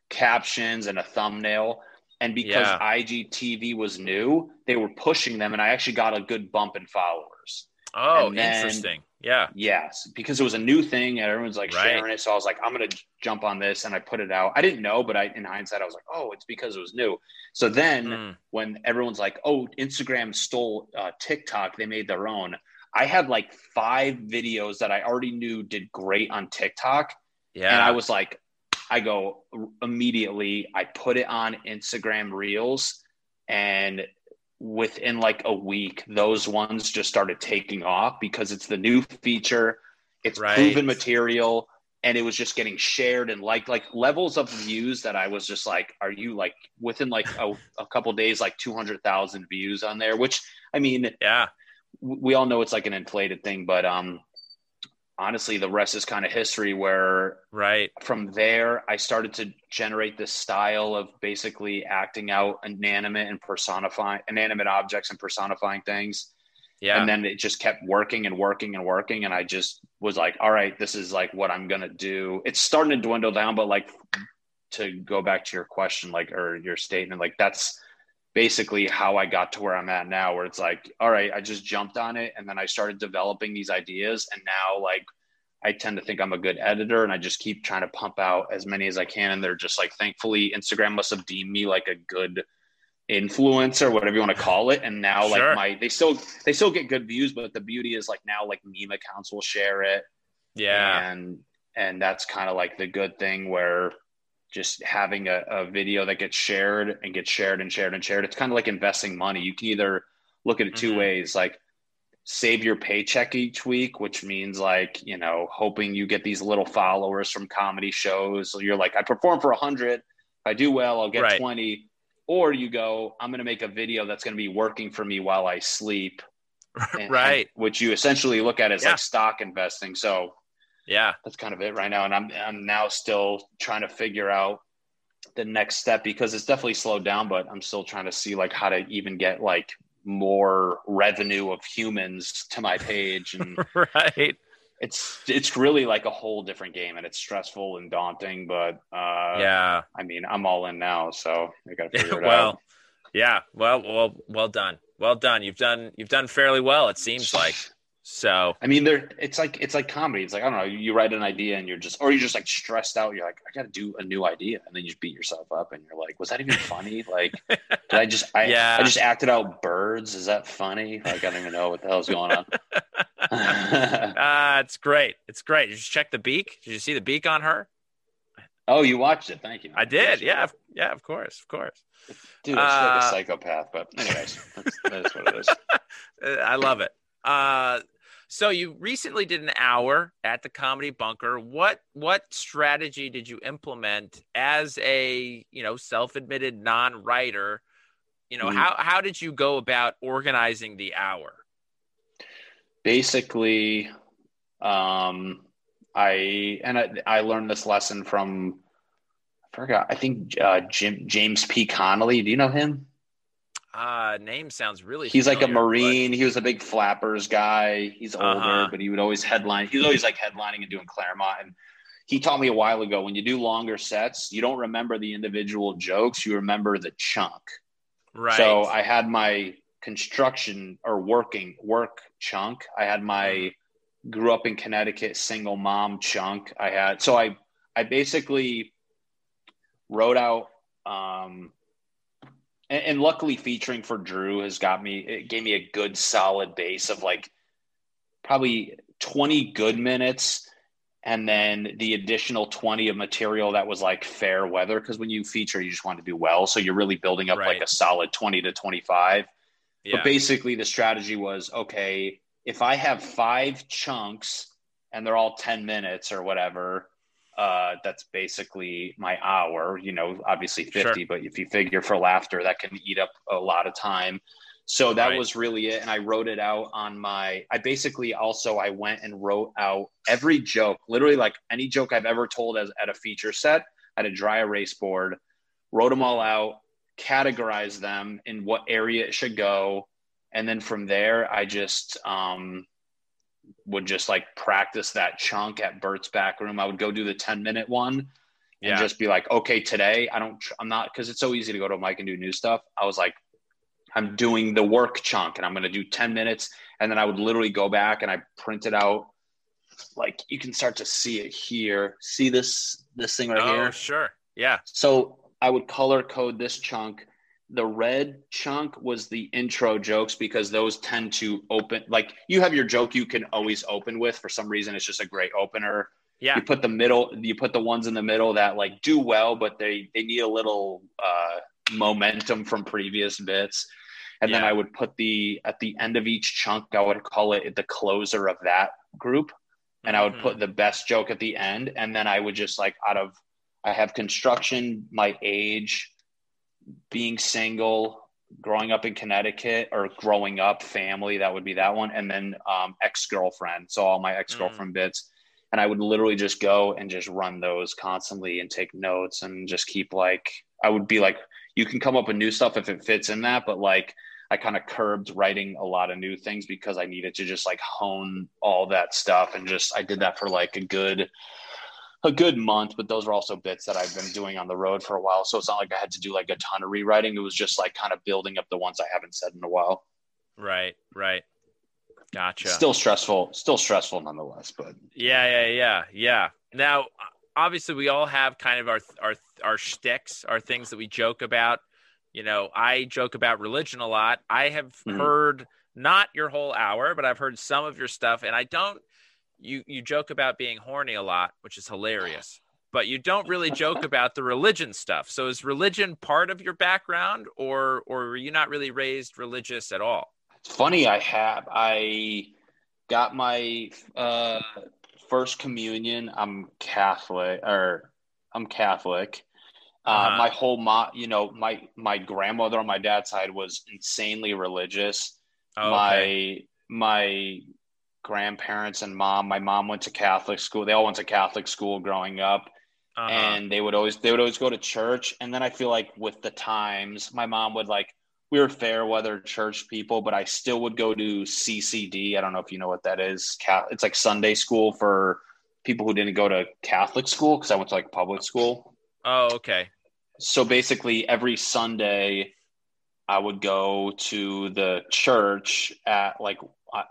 captions and a thumbnail. And because Yeah. IGTV was new, they were pushing them, and I actually got a good bump in followers. Oh, then- interesting. Yeah. Yes, because it was a new thing and everyone's like Right. sharing it. So I was like, I'm gonna jump on this, and I put it out. I didn't know, but I, in hindsight, I was like, oh, it's because it was new. So then Mm, when everyone's like, oh, Instagram stole uh, TikTok, they made their own. I had like five videos that I already knew did great on TikTok, yeah. and I was like, I go immediately. I put it on Instagram Reels, and within like a week, those ones just started taking off because it's the new feature, it's Right. proven material, and it was just getting shared and like like levels of views that I was just like, are you like within like a, a couple days, like two hundred thousand views on there? Which I mean, yeah. we all know it's like an inflated thing, but um, honestly, the rest is kind of history. Where Right. from there, I started to generate this style of basically acting out inanimate and personifying inanimate objects and personifying things. Yeah. And then it just kept working and working and working. And I just was like, all right, this is like what I'm going to do. It's starting to dwindle down, but like to go back to your question, like, or your statement, like that's basically how I got to where I'm at now, where it's like, all right, I just jumped on it and then I started developing these ideas. And now, like, I tend to think I'm a good editor and I just keep trying to pump out as many as I can. And they're just like, thankfully, Instagram must have deemed me like a good influencer, whatever you want to call it. And now, Sure. like, my, they still, they still get good views, but the beauty is like now, like, meme accounts will share it. yeah. And, and that's kind of like the good thing where just having a, a video that gets shared and gets shared and shared and shared, it's kind of like investing money. You can either look at it 2 Mhm. ways, like save your paycheck each week, which means like, you know, hoping you get these little followers from comedy shows. So you're like, I perform for a hundred. If I do well, I'll get Right. 20. Or you go, I'm going to make a video that's going to be working for me while I sleep. and- right. which you essentially look at as Yeah. like stock investing. So Yeah. that's kind of it right now. And I'm I'm now still trying to figure out the next step because it's definitely slowed down, but I'm still trying to see like how to even get like more revenue of humans to my page and right. it's it's really like a whole different game and it's stressful and daunting but uh yeah. i mean i'm all in now so i gotta figure it well, out yeah. Well, well, well done. Well done. You've done you've done fairly well. It seems like. So I mean, there. It's like it's like comedy. It's like I don't know. You write an idea and you're just, or you're just like stressed out. You're like, I got to do a new idea, and then you just beat yourself up, and you're like, was that even funny? Like, did I just, I, Yeah. I just acted out birds. Is that funny? Like, I don't even know what the hell's going on. Ah, it's great. It's great. Did you just check the beak? Did you see the beak on her? oh, you watched it? Thank you. I did. Yeah. of- Yeah. Of course. Of course. dude, it's like Uh, a psychopath. But anyways, that's, that is what it is. Uh, I love it. Uh, so you recently did an hour at the Comedy Bunker. What what strategy did you implement as a you know self-admitted non-writer? You know Mhm. how how did you go about organizing the hour? basically um i and I, I learned this lesson from i forgot i think uh Jim, james p connolly do you know him Uh, name sounds really. he's like a familiar, but- marine he was a big flappers guy he's older Uh-huh. but he would always headline He's always like headlining and doing claremont and he taught me a while ago when you do longer sets you don't remember the individual jokes you remember the chunk right? so I had my construction or working work chunk. I had my grew up in Connecticut single mom chunk. I had so I I basically wrote out um and, and luckily featuring for Drew has got me it gave me a good solid base of like probably 20 good minutes and then the additional 20 of material that was like fair weather. Because when you feature you just want to do well. So you're really building up like a solid 20 to 25 yeah. but basically the strategy was okay if i have five chunks and they're all 10 minutes or whatever uh, that's basically my hour you know obviously 50 Sure. but if you figure for laughter that can eat up a lot of time so that Right. was really it and i wrote it out on my i basically also i went and wrote out every joke literally like any joke i've ever told as at a feature set at a dry erase board wrote them all out categorized them in what area it should go and then from there i just um would just like practice that chunk at Bert's back room. I would go do the 10 minute one and Yeah. just be like, okay, today I don't, I'm not, cause it's so easy to go to a mic and do new stuff. I was like, I'm doing the work chunk and I'm going to do 10 minutes. And then I would literally go back and I printed out like you can start to see it here. See this, this thing right oh, here. sure. Yeah. So I would color code this chunk. The red chunk was the intro jokes because those tend to open. Like you have your joke you can always open with. For some reason, it's just a great opener. Yeah. You put the middle. You put the ones in the middle that like do well, but they they need a little uh, momentum from previous bits. And then I would put the at the end of each chunk. I would call it the closer of that group and I would put the best joke at the end, and then I would just like out of I have construction, my age, being single, growing up in Connecticut, or growing up family. That would be that one, and then um, ex girlfriend. So all my ex girlfriend bits, and I would literally just go and just run those constantly and take notes and just keep like I would be like, you can come up with new stuff if it fits in that, but like I kind of curbed writing a lot of new things because I needed to just like hone all that stuff and just I did that for like a good a good month, but those are also bits that I've been doing on the road for a while. So it's not like I had to do like a ton of rewriting. It was just like kind of building up the ones I haven't said in a while. Right. Right. Gotcha. Still stressful, still stressful nonetheless, but Yeah, yeah, yeah, yeah. Now, obviously, we all have kind of our our our shticks, our things that we joke about. You know, I joke about religion a lot. I have Mhm. heard not your whole hour, but I've heard some of your stuff, and I don't. You you joke about being horny a lot, which is hilarious. But you don't really joke about the religion stuff. So is religion part of your background, or or were you not really raised religious at all? It's funny. I have. I got my uh, first communion. I'm Catholic, or I'm Catholic. Uh, Uh-huh. My whole mom, you know, my my grandmother on my dad's side was insanely religious. Oh, okay. My my grandparents and mom. My mom went to Catholic school. They all went to Catholic school growing up Uh-huh. and they would always they would always go to church and then i feel like with the times my mom would like we were fair weather church people but i still would go to ccd i don't know if you know what that is it's like sunday school for people who didn't go to catholic school because i went to like public school oh, okay. so basically every sunday i would go to the church at like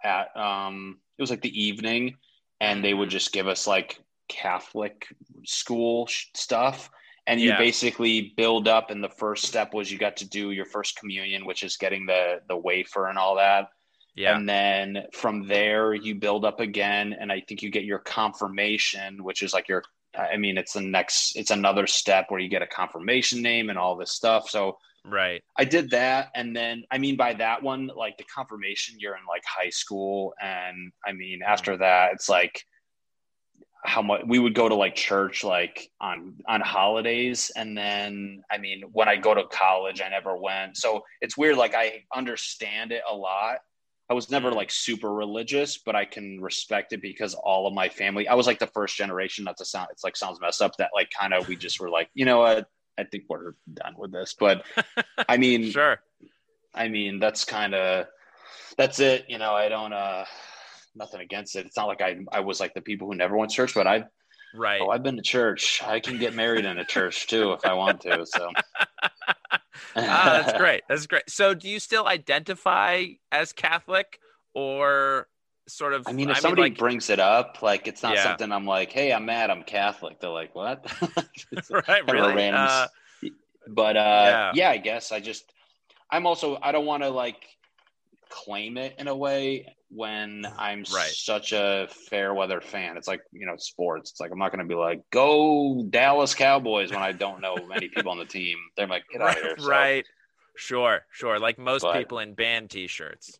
at um it was like the evening and they would just give us like catholic school sh- stuff and you Yeah. basically build up and the first step was you got to do your first communion which is getting the the wafer and all that Yeah. and then from there you build up again and i think you get your confirmation which is like your i mean it's the next it's another step where you get a confirmation name and all this stuff so right. I did that, and then I mean by that one, like the confirmation, you're in like high school, and I mean after that, it's like how much we would go to like church like on on holidays, and then I mean when I go to college, I never went, so it's weird. Like I understand it a lot. I was never mm. like super religious, but I can respect it because all of my family. I was like the first generation. Not to sound, it's like sounds messed up. That like kind of we just were like, you know what? I think we're done with this. But I mean, Sure. I mean, that's kind of that's it. You know, I don't uh nothing against it. It's not like I I was like the people who never went to church, but I Right. oh I've been to church. I can get married in a church too if I want to. So ah, that's great. That's great. So, do you still identify as Catholic, or sort of? I mean, if somebody like, brings it up, like it's not Yeah. something I'm like, hey, I'm mad, I'm Catholic. They're like, what? Right, kind of a really? Uh, but uh Yeah. yeah. i guess i just i'm also i don't want to like claim it in a way when i'm Right. such a fair weather fan it's like you know sports it's like i'm not going to be like go dallas cowboys when i don't know many people on the team they're like get out of here right, So, right. Sure, sure. Like most But- people in band T-shirts.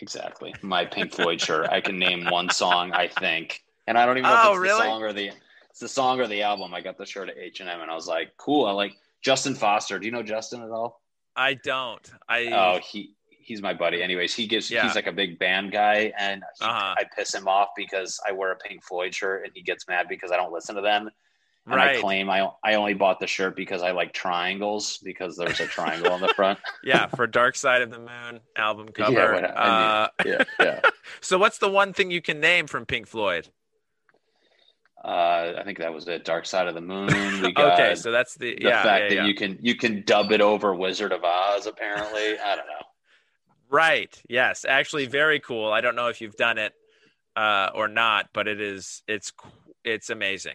Exactly my pink floyd shirt i can name one song i think and i don't even know Oh, if it's really? the song or the it's the song or the album i got the shirt at h&m and i was like cool i like justin foster do you know justin at all I don't. I. Oh, he he's my buddy. Anyways, he gives Yeah. he's like a big band guy, and he, Uh-huh. I piss him off because I wear a Pink Floyd shirt, and he gets mad because I don't listen to them. And Right. I claim I I only bought the shirt because I like triangles because there's a triangle on the front. Yeah, for Dark Side of the Moon album cover. Yeah, what- I uh, Yeah, yeah. so what's the one thing you can name from Pink Floyd? Uh, I think that was it. Dark Side of the Moon. We got okay, so that's the, the yeah, fact yeah, that you can you can dub it over Wizard of Oz. Apparently, I don't know. Right. Yes. Actually, very cool. I don't know if you've done it uh, or not, but it is. It's it's amazing.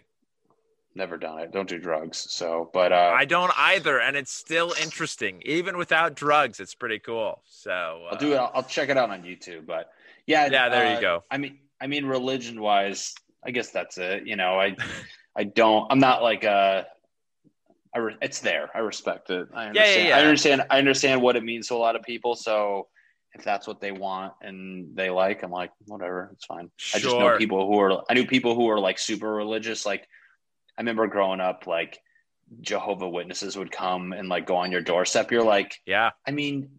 Never done it. Don't do drugs. So, but uh, I don't either, and it's still interesting, even without drugs. It's pretty cool. So uh, I'll do it. I'll, I'll check it out on YouTube. But yeah, Yeah, there you uh, go. I mean, I mean, religion wise, I guess that's it. You know, I, I don't. I'm not like uh I re- it's there. I respect it. I Yeah, understand. yeah, I understand. I understand what it means to a lot of people. So if that's what they want and they like, I'm like, whatever, it's fine. I just know people who are. I knew people who are like super religious. Like I remember growing up, like Jehovah Witnesses would come and like go on your doorstep. You're like, Yeah. I mean,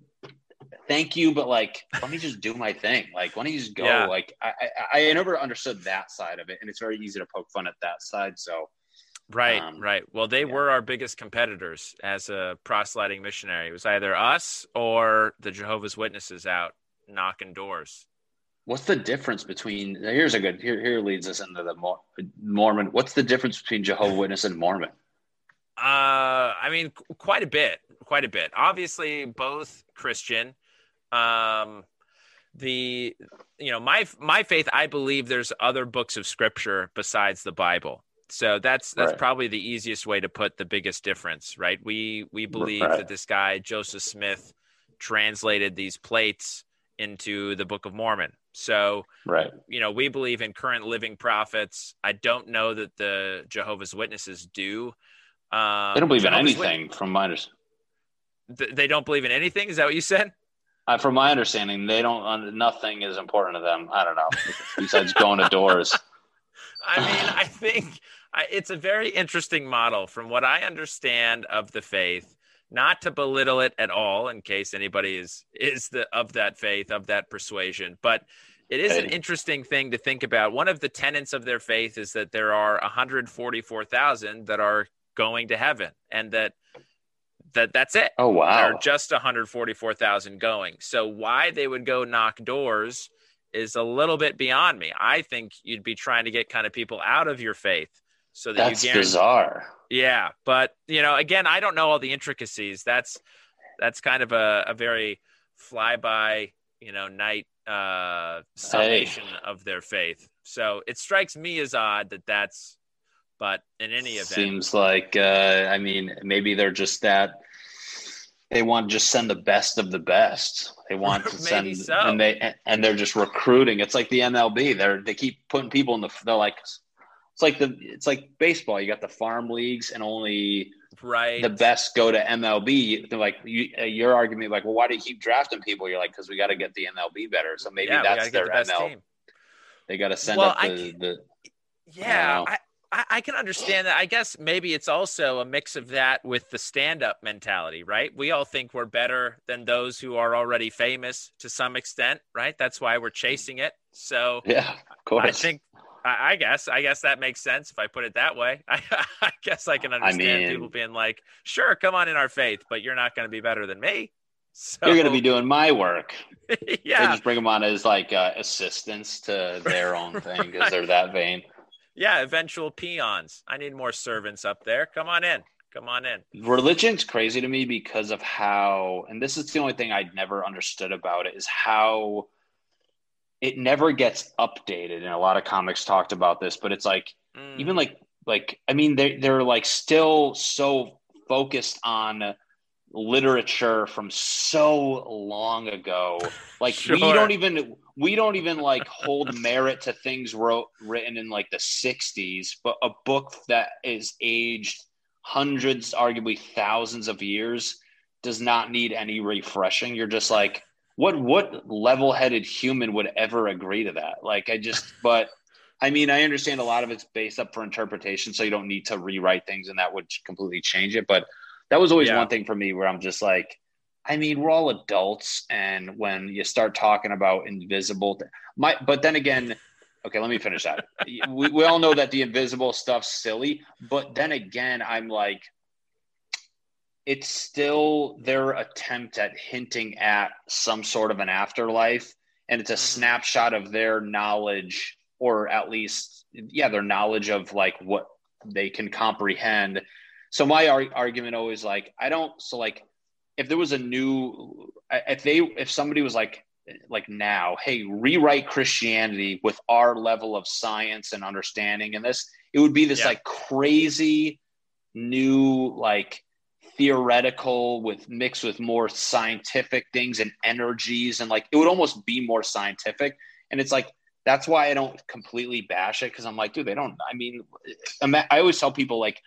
thank you, but like, let me just do my thing. Like, why don't you just go? Yeah. Like, I, I, I never understood that side of it, and it's very easy to poke fun at that side. So, Right, Um, right. Well, they yeah. were our biggest competitors as a proselyting missionary. It was either us or the Jehovah's Witnesses out knocking doors. What's the difference between? Here's a good. Here, here leads us into the Mor- Mormon. What's the difference between Jehovah Witness and Mormon? Uh, I mean, quite a bit, quite a bit. Obviously, both Christian. Um, the you know my my faith, I believe there's other books of scripture besides the Bible. So that's that's Right. probably the easiest way to put the biggest difference, right? We we believe Right. that this guy Joseph Smith translated these plates into the Book of Mormon. So Right. you know, we believe in current living prophets. I don't know that the Jehovah's Witnesses do. Um, They don't believe in Jehovah's Wit- anything, from my under- Th- they don't believe in anything. Is that what you said? uh, from my understanding. They don't. Uh, nothing is important to them. I don't know besides going to doors. I mean, I think I, it's a very interesting model from what I understand of the faith. Not to belittle it at all, in case anybody is is the of that faith of that persuasion, but it is an interesting thing to think about. One of the tenets of their faith is that there are 144,000 that are going to heaven, and that that that's it. Oh wow There are just 144,000 going. So why they would go knock doors is a little bit beyond me. I think you'd be trying to get kind of people out of your faith so that That's you guarantee. bizarre. Yeah, but you know, again, I don't know all the intricacies. That's that's kind of a, a very flyby, you know, night uh, summation of their faith. So it strikes me as odd that that's. But in any event, Seems like, uh, I mean, maybe they're just that. They want to just send the best of the best. They want to send, so. and they and they're just recruiting. It's like the MLB. They're they keep putting people in the. They're like, it's like the it's like baseball. You got the farm leagues, and only right? the best go to MLB. They're like you, uh, your argument, like, well, why do you keep drafting people? You're like, because we got to get the MLB better. So maybe yeah, that's their the ML. team. They got to send Well, up the, the Yeah. I, I, I can understand that. I guess maybe it's also a mix of that with the stand up mentality, right? We all think we're better than those who are already famous to some extent, right? That's why we're chasing it. So yeah, of course. I think, I, I guess, I guess that makes sense if I put it that way. I, I guess I can understand mean- people being like, sure, come on in our faith, but you're not going to be better than me. So, you're going to be doing my work. They yeah, just bring them on as like uh, assistants to their own thing because Right. they're that vain. yeah, eventual peons. I need more servants up there. Come on in. Come on in. Religion's crazy to me because of how, and this is the only thing I'd never understood about it is how it never gets updated. And a lot of comics talked about this, but it's like Mm. even like like I mean they they're like still so focused on literature from so long ago. Like we don't even we don't even like hold merit to things wrote written in like the 60s, but a book that is aged hundreds, arguably thousands of years does not need any refreshing. You're just like what what level-headed human would ever agree to that? Like I just but I mean, I understand a lot of it's based up for interpretation, so you don't need to rewrite things, and that would completely change it. But that was always Yeah. one thing for me where I'm just like, I mean, we're all adults, and when you start talking about invisible, th- my, but then again, Okay, let me finish that. we, we all know that the invisible stuff's silly, but then again, I'm like, it's still their attempt at hinting at some sort of an afterlife, and it's a mm-hmm. snapshot of their knowledge, or at least, yeah, their knowledge of like what they can comprehend. So my ar- argument always like, I don't. So like, if there was a new, if they, if somebody was like, like now, hey, rewrite Christianity with our level of science and understanding and this, it would be this yeah. like crazy new like theoretical with mixed with more scientific things and energies and like it would almost be more scientific and it's like that's why i don't completely bash it because i'm like dude they don't i mean i always tell people like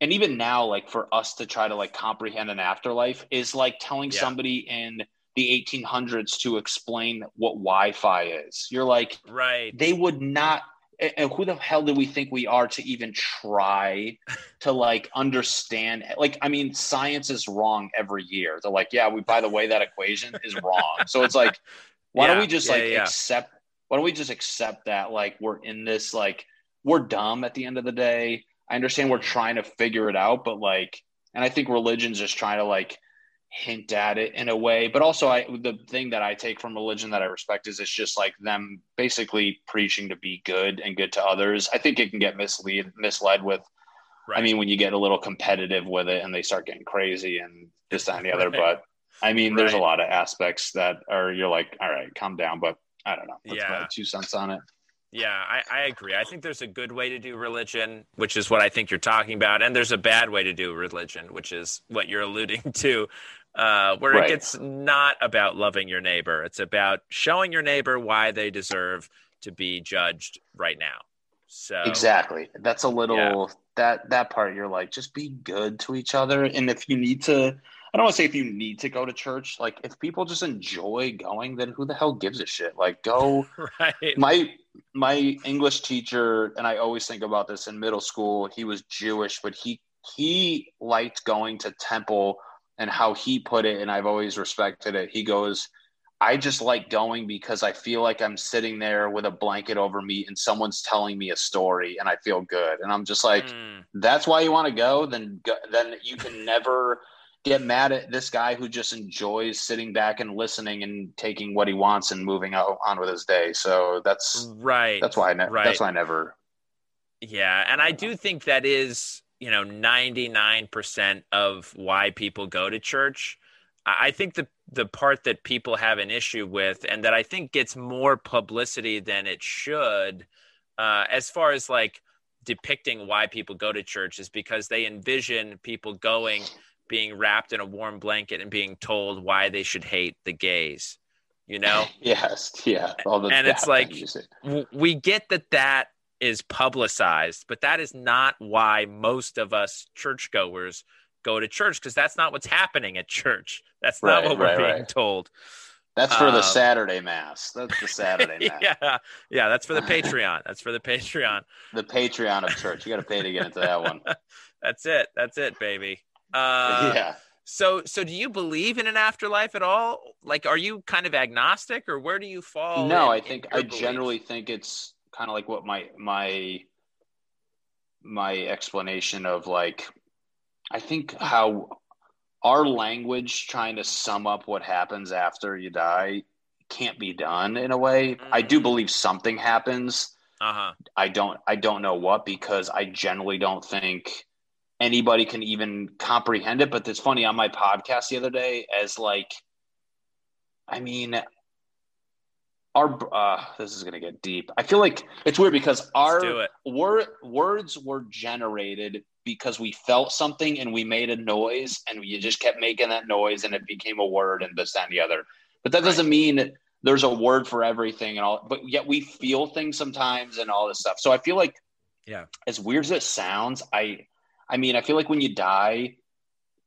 and even now like for us to try to like comprehend an afterlife is like telling yeah. somebody in the 1800s to explain what Wi-Fi is. You're like, right? They would not. And who the hell do we think we are to even try to like understand? Like, I mean, science is wrong every year. They're like, yeah, we. By the way, that equation is wrong. so it's like, why yeah, don't we just yeah, like yeah. accept? Why don't we just accept that like we're in this like we're dumb at the end of the day. I understand we're trying to figure it out, but like, and I think religion's just trying to like hint at it in a way but also i the thing that i take from religion that i respect is it's just like them basically preaching to be good and good to others i think it can get mislead misled with right. i mean when you get a little competitive with it and they start getting crazy and this that and the other right. but i mean right. there's a lot of aspects that are you're like all right calm down but i don't know That's yeah two cents on it yeah, I, I, agree. I think there's a good way to do religion, which is what I think you're talking about, and there's a bad way to do religion, which is what you're alluding to, uh, where right. it gets not about loving your neighbor. It's about showing your neighbor why they deserve to be judged right now. So exactly, that's a little yeah. that that part. You're like, just be good to each other, and if you need to, I don't want to say if you need to go to church. Like, if people just enjoy going, then who the hell gives a shit? Like, go. right. My my English teacher, and I always think about this in middle school. He was Jewish, but he he liked going to temple and how he put it, and I've always respected it. He goes, I just like going because I feel like I'm sitting there with a blanket over me and someone's telling me a story and I feel good. And I'm just like, mm. that's why you want to go. Then, go, then you can never get mad at this guy who just enjoys sitting back and listening and taking what he wants and moving on with his day. So that's right. That's why I, ne- right. that's why I never. Yeah. And I do think that is you know 99% of why people go to church. I think the the part that people have an issue with and that i think gets more publicity than it should uh, as far as like depicting why people go to church is because they envision people going being wrapped in a warm blanket and being told why they should hate the gays you know? Yes. Yeah. And it's like we get that that is publicized, but that is not why most of us churchgoers go to church because that's not what's happening at church. That's not right, what we're being right. told. That's for um, the Saturday mass. That's the Saturday mass. yeah, yeah. That's for the Patreon. That's for the Patreon. the Patreon of church. You got to pay to get into that one. that's it. That's it, baby. Uh, yeah. So, so do you believe in an afterlife at all? Like, are you kind of agnostic, or where do you fall? No, in, I think I belief? generally think it's kind of like what my my my explanation of like I think how our language trying to sum up what happens after you die can't be done in a way. Mm. I do mm. believe something happens. Uh-huh. I don't I don't know what because I generally don't think anybody can even comprehend it. But it's funny on my podcast the other day as like I mean our uh, this is gonna get deep. I feel like it's weird because our word words were generated because we felt something and we made a noise and we just kept making that noise and it became a word and this that, and the other. But that doesn't mean there's a word for everything and all. But yet we feel things sometimes and all this stuff. So I feel like, yeah, as weird as it sounds, I, I mean, I feel like when you die,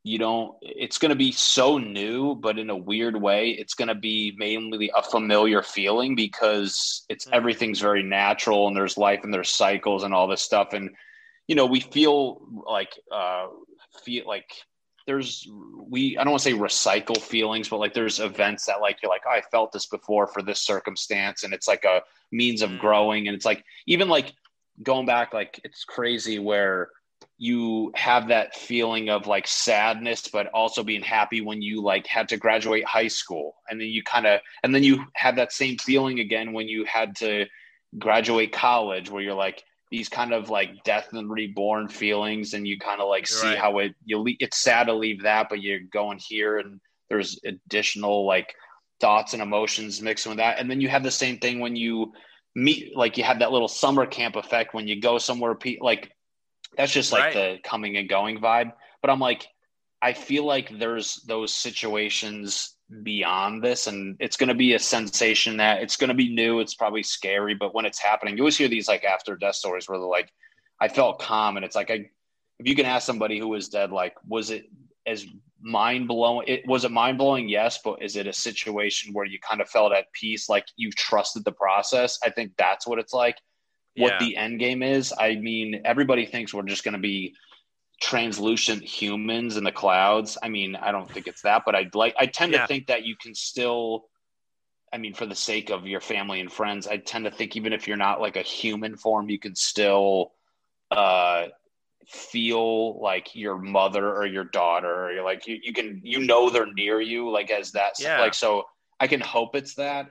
you don't it's going to be so new but in a weird way it's going to be mainly a familiar feeling because it's mm-hmm. everything's very natural and there's life and there's cycles and all this stuff and you know we feel like uh feel like there's we I don't want to say recycle feelings, but like there's events that like you're like, oh, I felt this before for this circumstance, and it's like a means of mm. growing, and it's like even like going back, like it's crazy where you have that feeling of like sadness but also being happy when you like had to graduate high school and then you kind of and then you have that same feeling again when you had to graduate college where you're like these kind of like death and reborn feelings and you kind of like see right. how it you le- it's sad to leave that but you're going here and there's additional like thoughts and emotions mixed with that and then you have the same thing when you meet like you have that little summer camp effect when you go somewhere like that's just like right. the coming and going vibe. But i'm like i feel like there's those situations beyond this and it's going to be a sensation that it's going to be new it's probably scary but when it's happening you always hear these like after death stories where they're like i felt calm and it's like i if you can ask somebody who was dead like was it as mind blowing it was it mind blowing yes but is it a situation where you kind of felt at peace like you trusted the process? I think that's what it's like yeah. what the end game is i mean everybody thinks we're just going to be translucent humans in the clouds. I mean, I don't think it's that, but I like I tend yeah. to think that you can still I mean, for the sake of your family and friends, I tend to think even if you're not like a human form, you can still uh feel like your mother or your daughter or you're like you, you can you know they're near you like as that yeah. like so I can hope it's that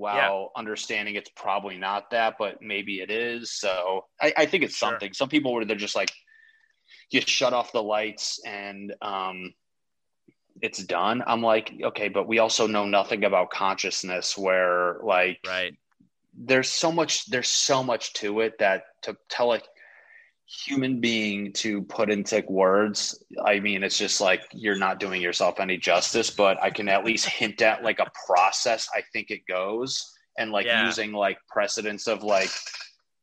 while yeah. understanding it's probably not that, but maybe it is. So I, I think it's sure. something. Some people where they're just like, you shut off the lights and um, it's done. I'm like, okay, but we also know nothing about consciousness where like right. there's so much there's so much to it that to tell a human being to put into words, I mean, it's just like you're not doing yourself any justice, but I can at least hint at like a process I think it goes and like yeah. using like precedents of like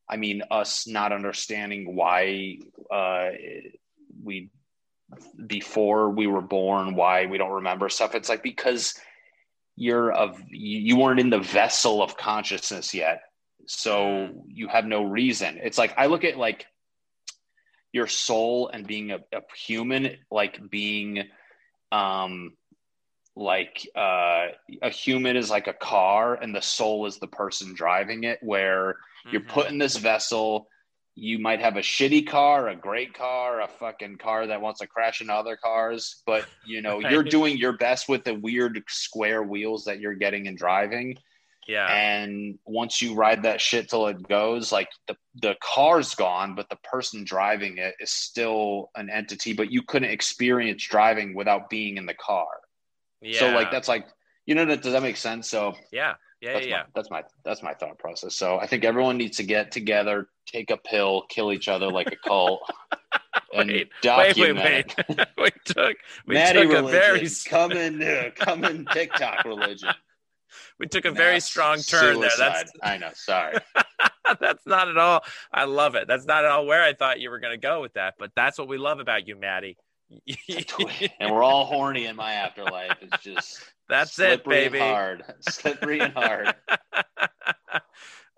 I mean, us not understanding why uh, we before we were born, why we don't remember stuff. It's like because you're of you weren't in the vessel of consciousness yet, so you have no reason. It's like I look at like your soul and being a, a human, like being um like uh, a human is like a car and the soul is the person driving it where mm-hmm. you're put in this vessel you might have a shitty car a great car a fucking car that wants to crash into other cars but you know you're doing your best with the weird square wheels that you're getting and driving yeah and once you ride that shit till it goes like the, the car's gone but the person driving it is still an entity but you couldn't experience driving without being in the car yeah. So like that's like you know that does that make sense? So yeah. Yeah, that's yeah, my, that's my that's my thought process. So I think everyone needs to get together, take a pill, kill each other like a cult, and wait, document. Wait, wait, wait. we took we Maddie took religion. a very coming uh, coming TikTok religion. We took a very strong turn suicide. there. That's I know. Sorry. that's not at all. I love it. That's not at all where I thought you were going to go with that. But that's what we love about you, Maddie and we're all horny in my afterlife. It's just that's it, baby. hard, slippery and hard.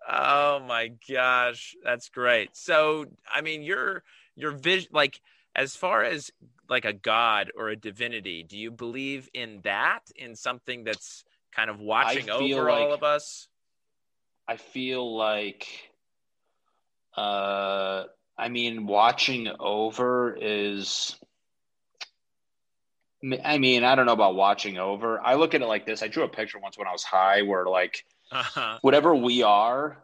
oh my gosh, that's great. So, I mean, your your vision, like as far as like a god or a divinity, do you believe in that? In something that's kind of watching over like, all of us? I feel like, uh, I mean, watching over is I mean, I don't know about watching over. I look at it like this. I drew a picture once when I was high where like uh-huh. whatever we are,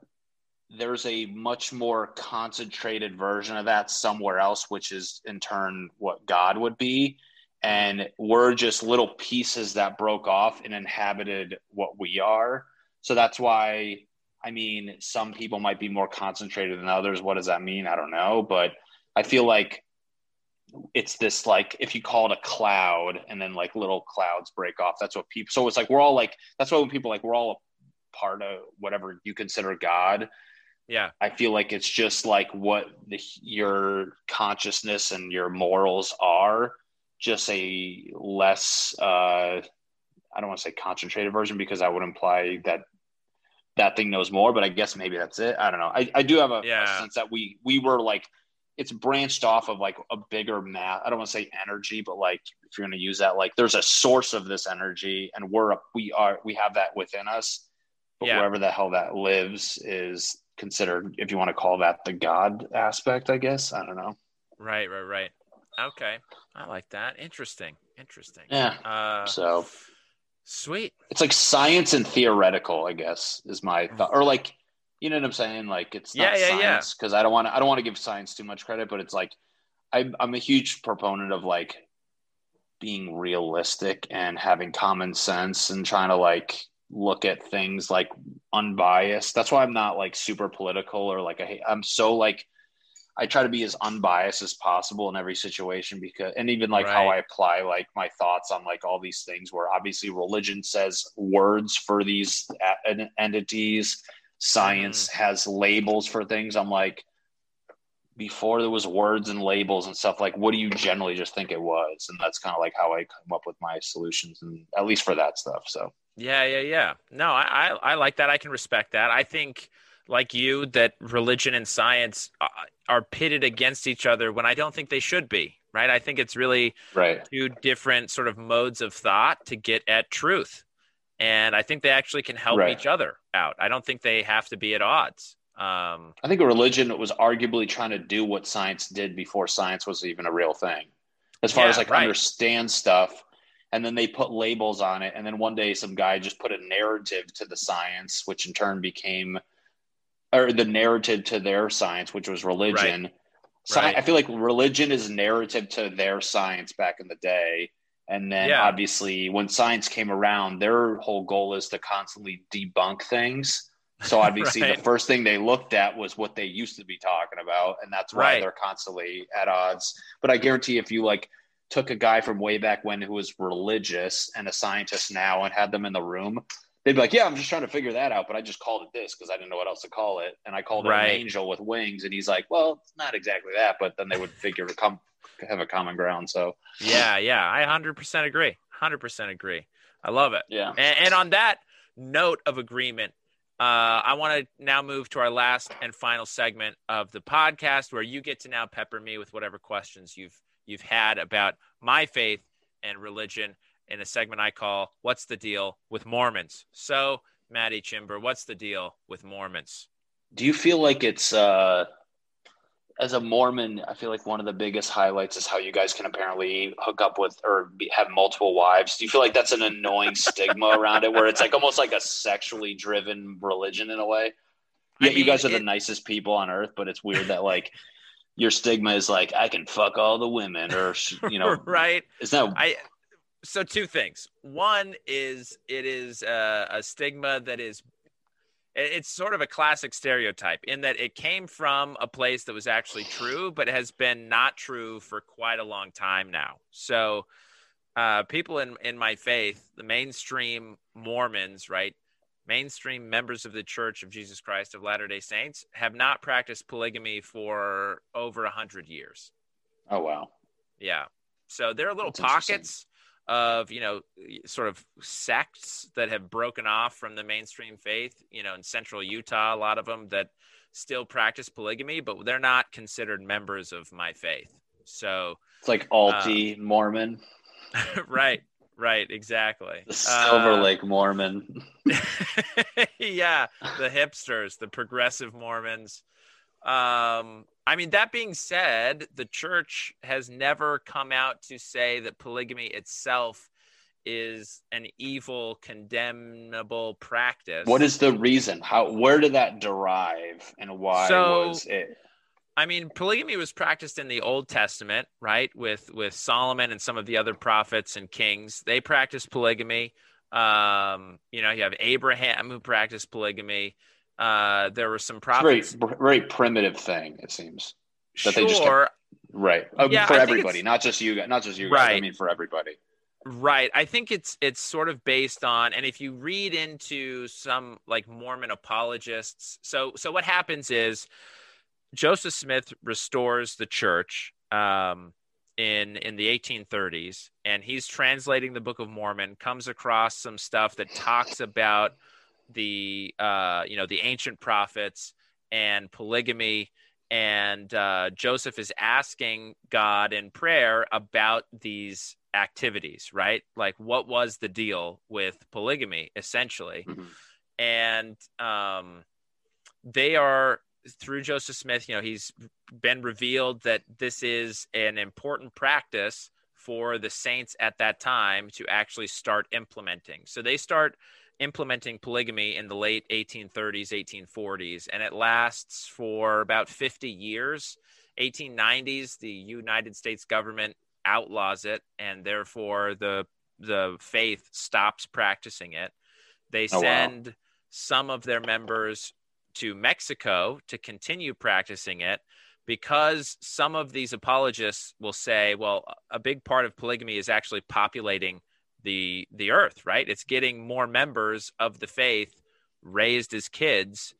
there's a much more concentrated version of that somewhere else, which is in turn what God would be. And we're just little pieces that broke off and inhabited what we are. So that's why, I mean, some people might be more concentrated than others. What does that mean? I don't know. But I feel like it's this like if you call it a cloud and then like little clouds break off that's what people so it's like we're all like that's why when people like we're all a part of whatever you consider god yeah i feel like it's just like what the, your consciousness and your morals are just a less uh i don't want to say concentrated version because i would imply that that thing knows more but i guess maybe that's it i don't know i, I do have a, yeah. a sense that we we were like it's branched off of like a bigger math. I don't want to say energy, but like if you're going to use that, like there's a source of this energy, and we're we are we have that within us. But Yeah. wherever the hell that lives is considered, if you want to call that the God aspect, I guess. I don't know. Right, right, right. Okay. I like that. Interesting. Interesting. Yeah. Uh, So sweet. it's like science and theoretical, I guess, is my thought. Or like, you know what I'm saying? Like it's not Yeah, yeah, yeah. science because I don't want to. I don't want to give science too much credit, but it's like I'm, I'm a huge proponent of like being realistic and having common sense and trying to like look at things like unbiased. That's why I'm not like super political or like I, I'm so like I try to be as unbiased as possible in every situation because and even like how I apply like my thoughts on like all these things where obviously religion says words for these entities, science has labels for things. I'm like before there was words and labels and stuff like what do you generally just think it was and that's kind of like how i come up with my solutions and at least for that stuff so Yeah, yeah, yeah. No, I, I, I like that. I can respect that. I think, like you, that religion and science uh, are pitted against each other when I don't think they should be. Right. I think it's really right two different sort of modes of thought to get at truth, and I think they actually can help Right. each other out. I don't think they have to be at odds. Um, i think a religion was arguably trying to do what science did before science was even a real thing as far Yeah, as like right. understand stuff and then they put labels on it and then one day some guy just put a narrative to the science which in turn became or the narrative to their science which was religion Sci- Right. i feel like religion is narrative to their science back in the day and then Yeah. obviously when science came around their whole goal is to constantly debunk things so obviously Right. the first thing they looked at was what they used to be talking about and that's why Right. they're constantly at odds but i guarantee if you like took a guy from way back when who was religious and a scientist now and had them in the room they'd be like yeah i'm just trying to figure that out but i just called it this because i didn't know what else to call it and i called it Right. an angel with wings and he's like well it's not exactly that but then they would figure to come have a common ground so yeah, yeah, I 100% agree. 100% agree. I love it. yeah And, and on that note of agreement, uh, I want to now move to our last and final segment of the podcast, where you get to now pepper me with whatever questions you've you've had about my faith and religion in a segment I call "What's the Deal with Mormons?" So, Matty Chymbor, what's the deal with Mormons? do you feel like it's uh as a mormon i feel like one of the biggest highlights is how you guys can apparently hook up with or be, have multiple wives do you feel like that's an annoying stigma around it where it's like almost like a sexually driven religion in a way I yeah you guys are the it- nicest people on earth but it's weird that like your stigma is like i can fuck all the women or you know right? is that I so two things. One is it is a, a stigma that is it's sort of a classic stereotype in that it came from a place that was actually true, but has been not true for quite a long time now. So uh, people in in my faith, the mainstream Mormons, right? Mainstream members of the Church of Jesus Christ of Latter Day Saints have not practiced polygamy for over a hundred years. oh wow Yeah. So there are little That's pockets of, you know, sort of sects that have broken off from the mainstream faith, you know, in central Utah, a lot of them that still practice polygamy, but they're not considered members of my faith. So, it's like alti mormon right, right, exactly. the silver Uh, lake mormon yeah, the hipsters, the progressive Mormons. Um, I mean, that being said, the church has never come out to say that polygamy itself is an evil, condemnable practice. What is the reason? How? Where did that derive, and why So- was it? I mean, polygamy was practiced in the Old Testament, right? With with Solomon and some of the other prophets and kings. They practiced polygamy. Um, you know, you have Abraham who practiced polygamy. Uh, there were some a very, very primitive thing. It seems that they just Sure, right uh, Yeah, for I everybody, not just you guys. Not just you guys. I Right. mean, for everybody. Right. I think it's it's sort of based on and if you read into some like Mormon apologists, so so what happens is Joseph Smith restores the church um in in the 1830s and he's translating the Book of Mormon, comes across some stuff that talks about the uh you know the ancient prophets and polygamy and uh, Joseph is asking God in prayer about these activities, right? Like, what was the deal with polygamy, essentially? Mhm. And um, they are through Joseph Smith. You know, he's been revealed that this is an important practice for the saints at that time to actually start implementing. So they start implementing polygamy in the late 1830s, 1840s, and it lasts for about 50 years. 1890s, the United States government outlaws it, and therefore the the faith stops practicing it. They Oh, wow. send some of their members to Mexico to continue practicing it because some of these apologists will say, well, a big part of polygamy is actually populating the the earth, right? It's getting more members of the faith raised as kids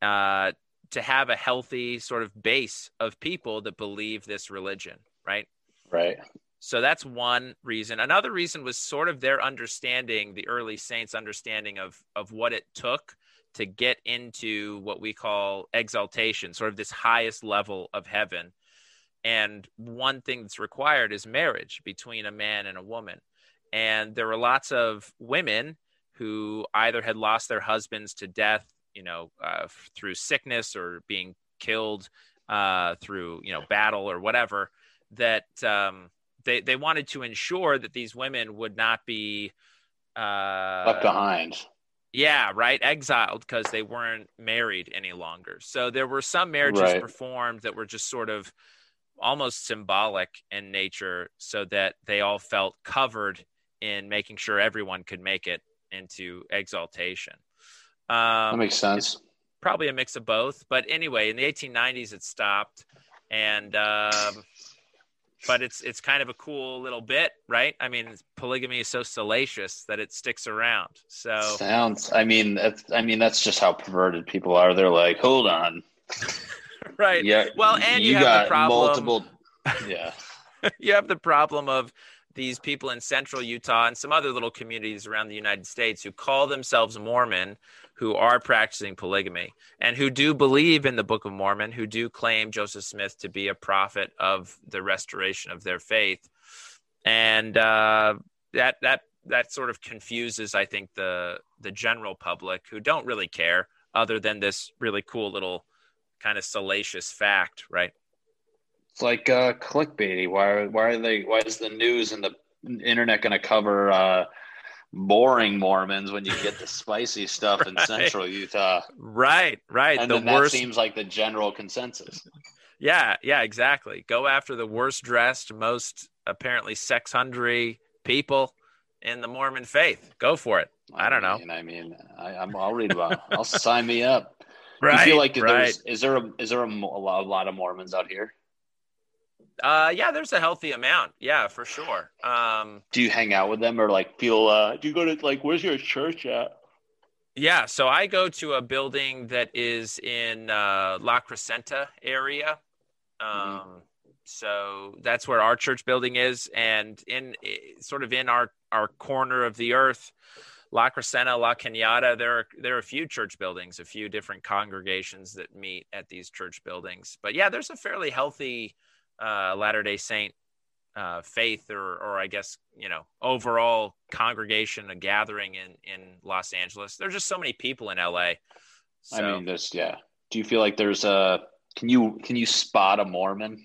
uh, to have a healthy sort of base of people that believe this religion, right? Right. So that's one reason. Another reason was sort of their understanding, the early saints' understanding of of what it took to get into what we call exaltation, sort of this highest level of heaven. And one thing that's required is marriage between a man and a woman. And there were lots of women who either had lost their husbands to death, you know, uh, through sickness or being killed uh, through, you know, battle or whatever, that um, they, they wanted to ensure that these women would not be uh, Left behind. yeah, right. Exiled because they weren't married any longer. So there were some marriages Right. performed that were just sort of almost symbolic in nature so that they all felt covered in making sure everyone could make it into exaltation. Um, That Um, makes sense. probably a mix of both. But anyway, in the 1890s, it stopped. And, um, but it's it's kind of a cool little bit, right? I mean, polygamy is so salacious that it sticks around. So Sounds. I mean, that's. I mean, that's just how perverted people are. They're like, hold on. right, Yeah. Well, and you have the got problem- multiple. Yeah. you have the problem of these people in central Utah and some other little communities around the United States who call themselves Mormon, who are practicing polygamy and who do believe in the Book of Mormon, who do claim Joseph Smith to be a prophet of the restoration of their faith, and uh, that that that sort of confuses, I think, the the general public who don't really care, other than this really cool little kind of salacious fact, right? It's like uh, clickbaity. Why? Why are they? Why is the news and the internet going to cover uh, boring Mormons when you get the spicy stuff in Central Utah? Right, right. And the then that seems like the general consensus. Yeah, yeah, exactly. Go after the worst dressed, most apparently sex hungry people in the Mormon faith. Go for it. I don't know. I mean, I, I'm, I'll read about. it. I'll sign me up. Right. you feel like right. there's is there a is there a, a lot, a lot of Mormons out here? Uh, yeah, there's a healthy amount. Yeah, for sure. Um, Do you hang out with them or like feel? uh Do you go to like where's your church at? yeah, so I go to a building that is in uh, La Crescenta area. Um, Mm-hmm. So that's where our church building is, and in sort of in our our corner of the earth, La Crescenta, La Cañada. There are there are a few church buildings, a few different congregations that meet at these church buildings. But yeah, there's a fairly healthy uh, Latter Day Saint uh, faith, or or I guess you know overall congregation, a gathering in in Los Angeles. There's just so many people in LA. So, I mean, this yeah. Do you feel like there's a can you can you spot a Mormon?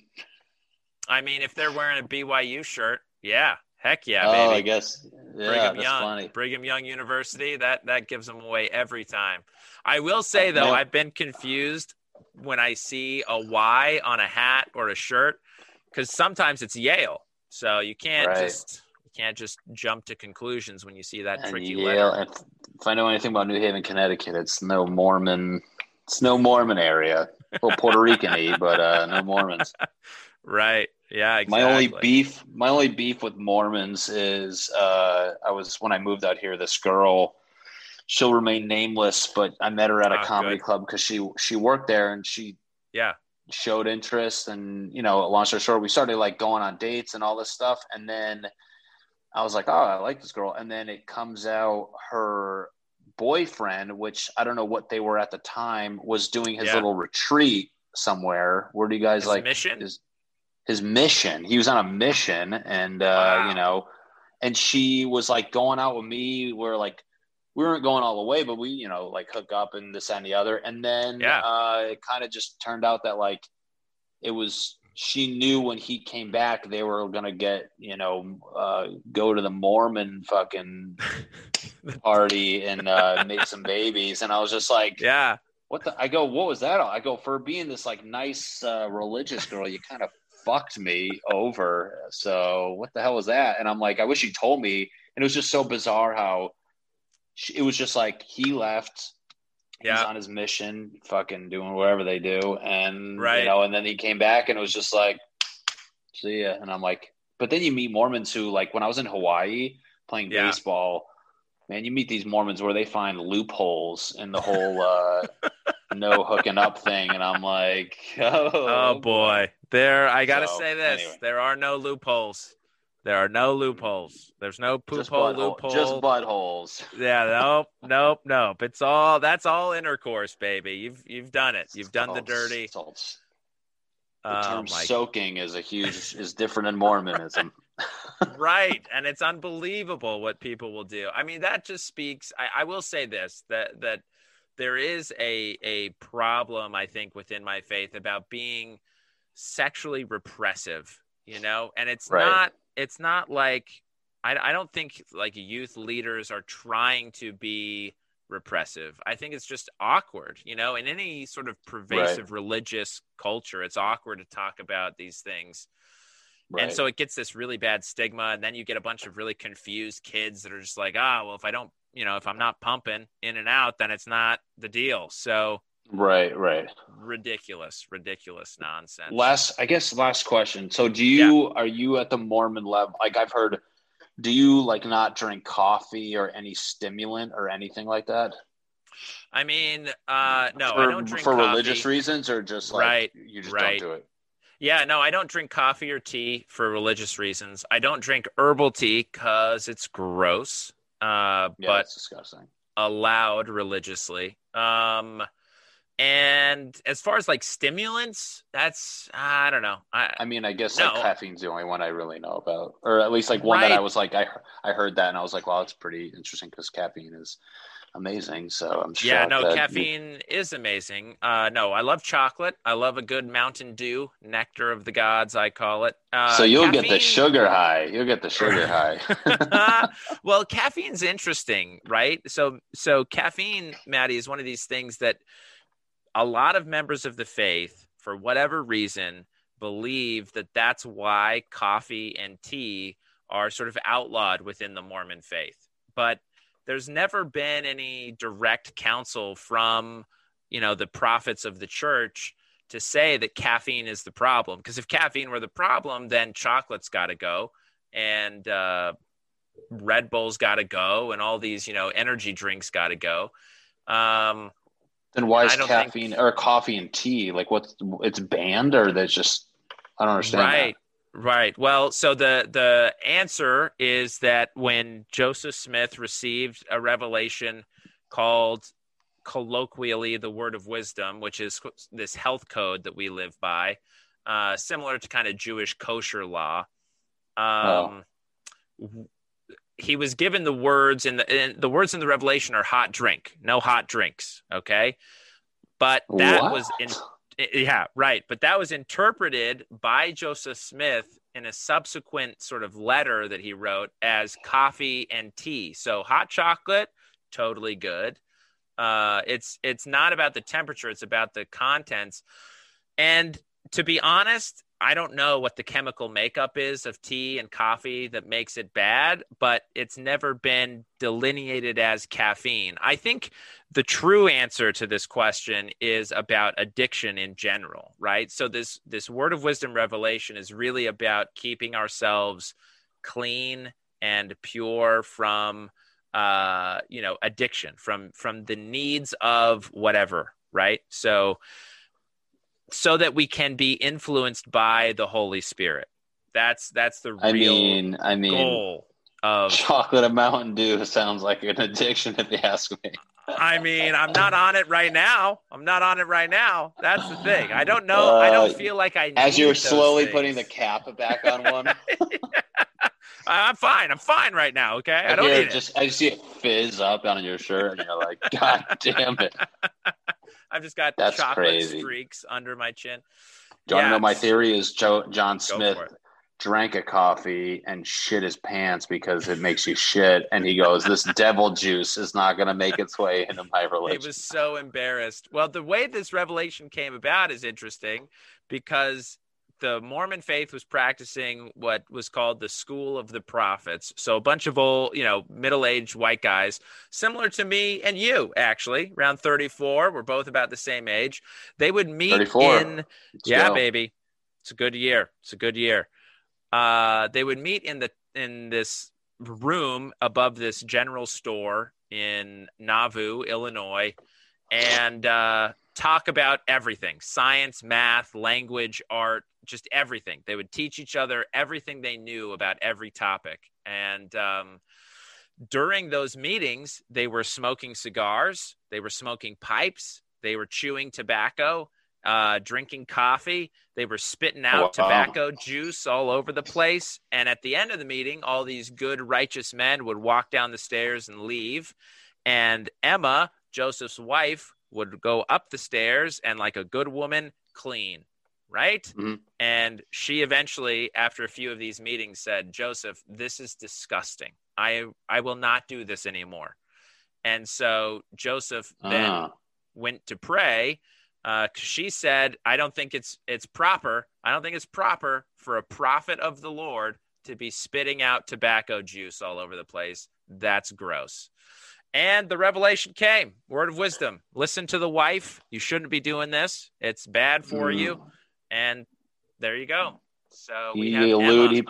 I mean, if they're wearing a BYU shirt, yeah, heck yeah, oh, baby. I guess yeah, Brigham that's Young, funny. Brigham Young University. That that gives them away every time. I will say though. I've been confused when I see a Y on a hat or a shirt because sometimes it's Yale, so you can't Right. just you can't just jump to conclusions when you see that And tricky Yale, letter. if, if I know anything about New Haven, Connecticut, it's no Mormon. It's no Mormon area. Little Puerto Rican-y, but uh, no Mormons. Right? Yeah. Exactly. My only beef, my only beef with Mormons is uh, I was when I moved out here. This girl, she'll remain nameless, but I met her at a Ah, comedy good. club because she she worked there and she Yeah. Showed interest and you know long story short we started like going on dates and all this stuff and then i was like oh i like this girl and then it comes out her boyfriend which i don't know what they were at the time was doing his Yeah. little retreat somewhere. Where do you guys His like mission? His, his mission. He was on a mission, and uh, Wow. you know, and she was like going out with me. We're like, we weren't going all the way, but we, you know, like hook up and this and the other. And then Yeah. uh, it kind of just turned out that like it was. She knew when he came back, they were gonna get, you know, uh, go to the Mormon fucking party and uh, make some babies. And I was just like, Yeah. what the? I go, what was that? all? I go, for being this like nice uh, religious girl, you kind of fucked me over. So what the hell was that? And I'm like, I wish you told me. And it was just so bizarre how it was just like he left. Yeah. on his mission, fucking doing whatever they do, and Right. you know, and then he came back, and it was just like, see ya. And I'm like, but then you meet Mormons who, like, when I was in Hawaii playing Yeah. baseball, man, you meet these Mormons where they find loopholes in the whole uh, no hooking up thing, and I'm like, oh, Oh boy. There I gotta So, say this. anyway. There are no loopholes. There are no loopholes. There's no poop just hole butthole, loophole. just buttholes. Yeah, nope, nope, nope. It's all that's all intercourse, baby. You've you've done it. You've done the dirty. The Oh term soaking is a huge is different in Mormonism. right and it's unbelievable what people will do i mean that just speaks I, I will say this that that there is a a problem i think within my faith about being sexually repressive you know and it's Right. not it's not like I, I don't think like youth leaders are trying to be repressive i think it's just awkward you know in any sort of pervasive religious culture it's awkward to talk about these things Right. and so it gets this really bad stigma. And then you get a bunch of really confused kids that are just like, ah, well, if I don't, you know, if I'm not pumping in and out, then it's not the deal. So right, right. ridiculous, ridiculous nonsense. Last, I guess, last question. So, do you are you at the Mormon level? Like I've heard, do you like not drink coffee or any stimulant or anything like that? I mean, uh, no, for, I don't drink for coffee. religious reasons, or just like Right, you just right. don't do it. Yeah, no, I don't drink coffee or tea for religious reasons. I don't drink herbal tea because it's gross. Uh, Yeah, but it's disgusting. allowed religiously. Um, and as far as like stimulants, that's I don't know. I, I mean, I guess No. like caffeine's the only one I really know about, or at least like one that I was like, I I heard that and I was like, wow, it's pretty interesting because caffeine is amazing. So I'm sure. yeah, no, that you- caffeine is amazing. Uh, no, I love chocolate. I love a good Mountain Dew, nectar of the gods, I call it. Uh, so you'll get the sugar high. You'll get the sugar high. well, caffeine's interesting, right? So, so caffeine, Matty, is one of these things that a lot of members of the faith, for whatever reason, believe that that's why coffee and tea are sort of outlawed within the Mormon faith. But there's never been any direct counsel from, you know, the prophets of the church to say that caffeine is the problem. Because if caffeine were the problem, then chocolate's got to go and uh, Red Bull's got to go, and all these, you know, energy drinks got to go. Um, then why is don't think- caffeine or coffee and tea like what's it's banned or that's just I don't understand. right, right. Well, so the the answer is that when Joseph Smith received a revelation called colloquially the word of wisdom, which is this health code that we live by, uh, similar to kind of Jewish kosher law. Um, w- He was given the words in the and the words in the revelation are hot drink, no hot drinks. Okay, but that What? was in yeah, right. But that was interpreted by Joseph Smith in a subsequent sort of letter that he wrote as coffee and tea. So hot chocolate, totally good. Uh, it's it's not about the temperature; it's about the contents. And to be honest, I don't know what the chemical makeup is of tea and coffee that makes it bad, but it's never been delineated as caffeine. I think the true answer to this question is about addiction in general, right? So this this word of wisdom revelation is really about keeping ourselves clean and pure from uh you know addiction from from the needs of whatever right so so that we can be influenced by the holy spirit that's that's the I real mean, I mean, goal of chocolate and Mountain Dew sounds like an addiction if you ask me. I mean, I'm not on it right now. I'm not on it right now. That's the thing. I don't know. I don't Uh, feel like I. As you're slowly things. putting the cap back on one, I'm fine. I'm fine right now. Okay, I I don't need it it. just I see it fizz up on your shirt, and you're like, God damn it! I've just got That's chocolate crazy. streaks under my chin. Do you want to know my theory? Is Joe, John Smith. Drank a coffee and shit his pants because it makes you shit, and he goes, "This devil juice is not going to make its way into my religion. He was so embarrassed. Well, the way this revelation came about is interesting because the Mormon faith was practicing what was called the school of the prophets. So a bunch of old, you know, middle-aged white guys, similar to me and you, actually, around 34. We're both about the same age. They would meet 34. in Let's yeah, go. baby. It's a good year. It's a good year. Uh, they would meet in the in this room above this general store in Nauvoo, Illinois, and uh, talk about everything: science, math, language, art, just everything. They would teach each other everything they knew about every topic. And um, during those meetings, they were smoking cigars, they were smoking pipes, they were chewing tobacco, uh, drinking coffee. They were spitting out Wow. tobacco juice all over the place. And at the end of the meeting, all these good, righteous men would walk down the stairs and leave. And Emma, Joseph's wife, would go up the stairs and, like a good woman, clean, right? Mhm. And she eventually, after a few of these meetings, said, Joseph, this is disgusting. I, I will not do this anymore. And so Joseph then Ah. went to pray uh, she said, "I don't think it's it's proper. I don't think it's proper for a prophet of the Lord to be spitting out tobacco juice all over the place. That's gross." And the revelation came. Word of wisdom. Listen to the wife. You shouldn't be doing this. It's bad for Mm. you. And there you go. So we He allude. Emma. He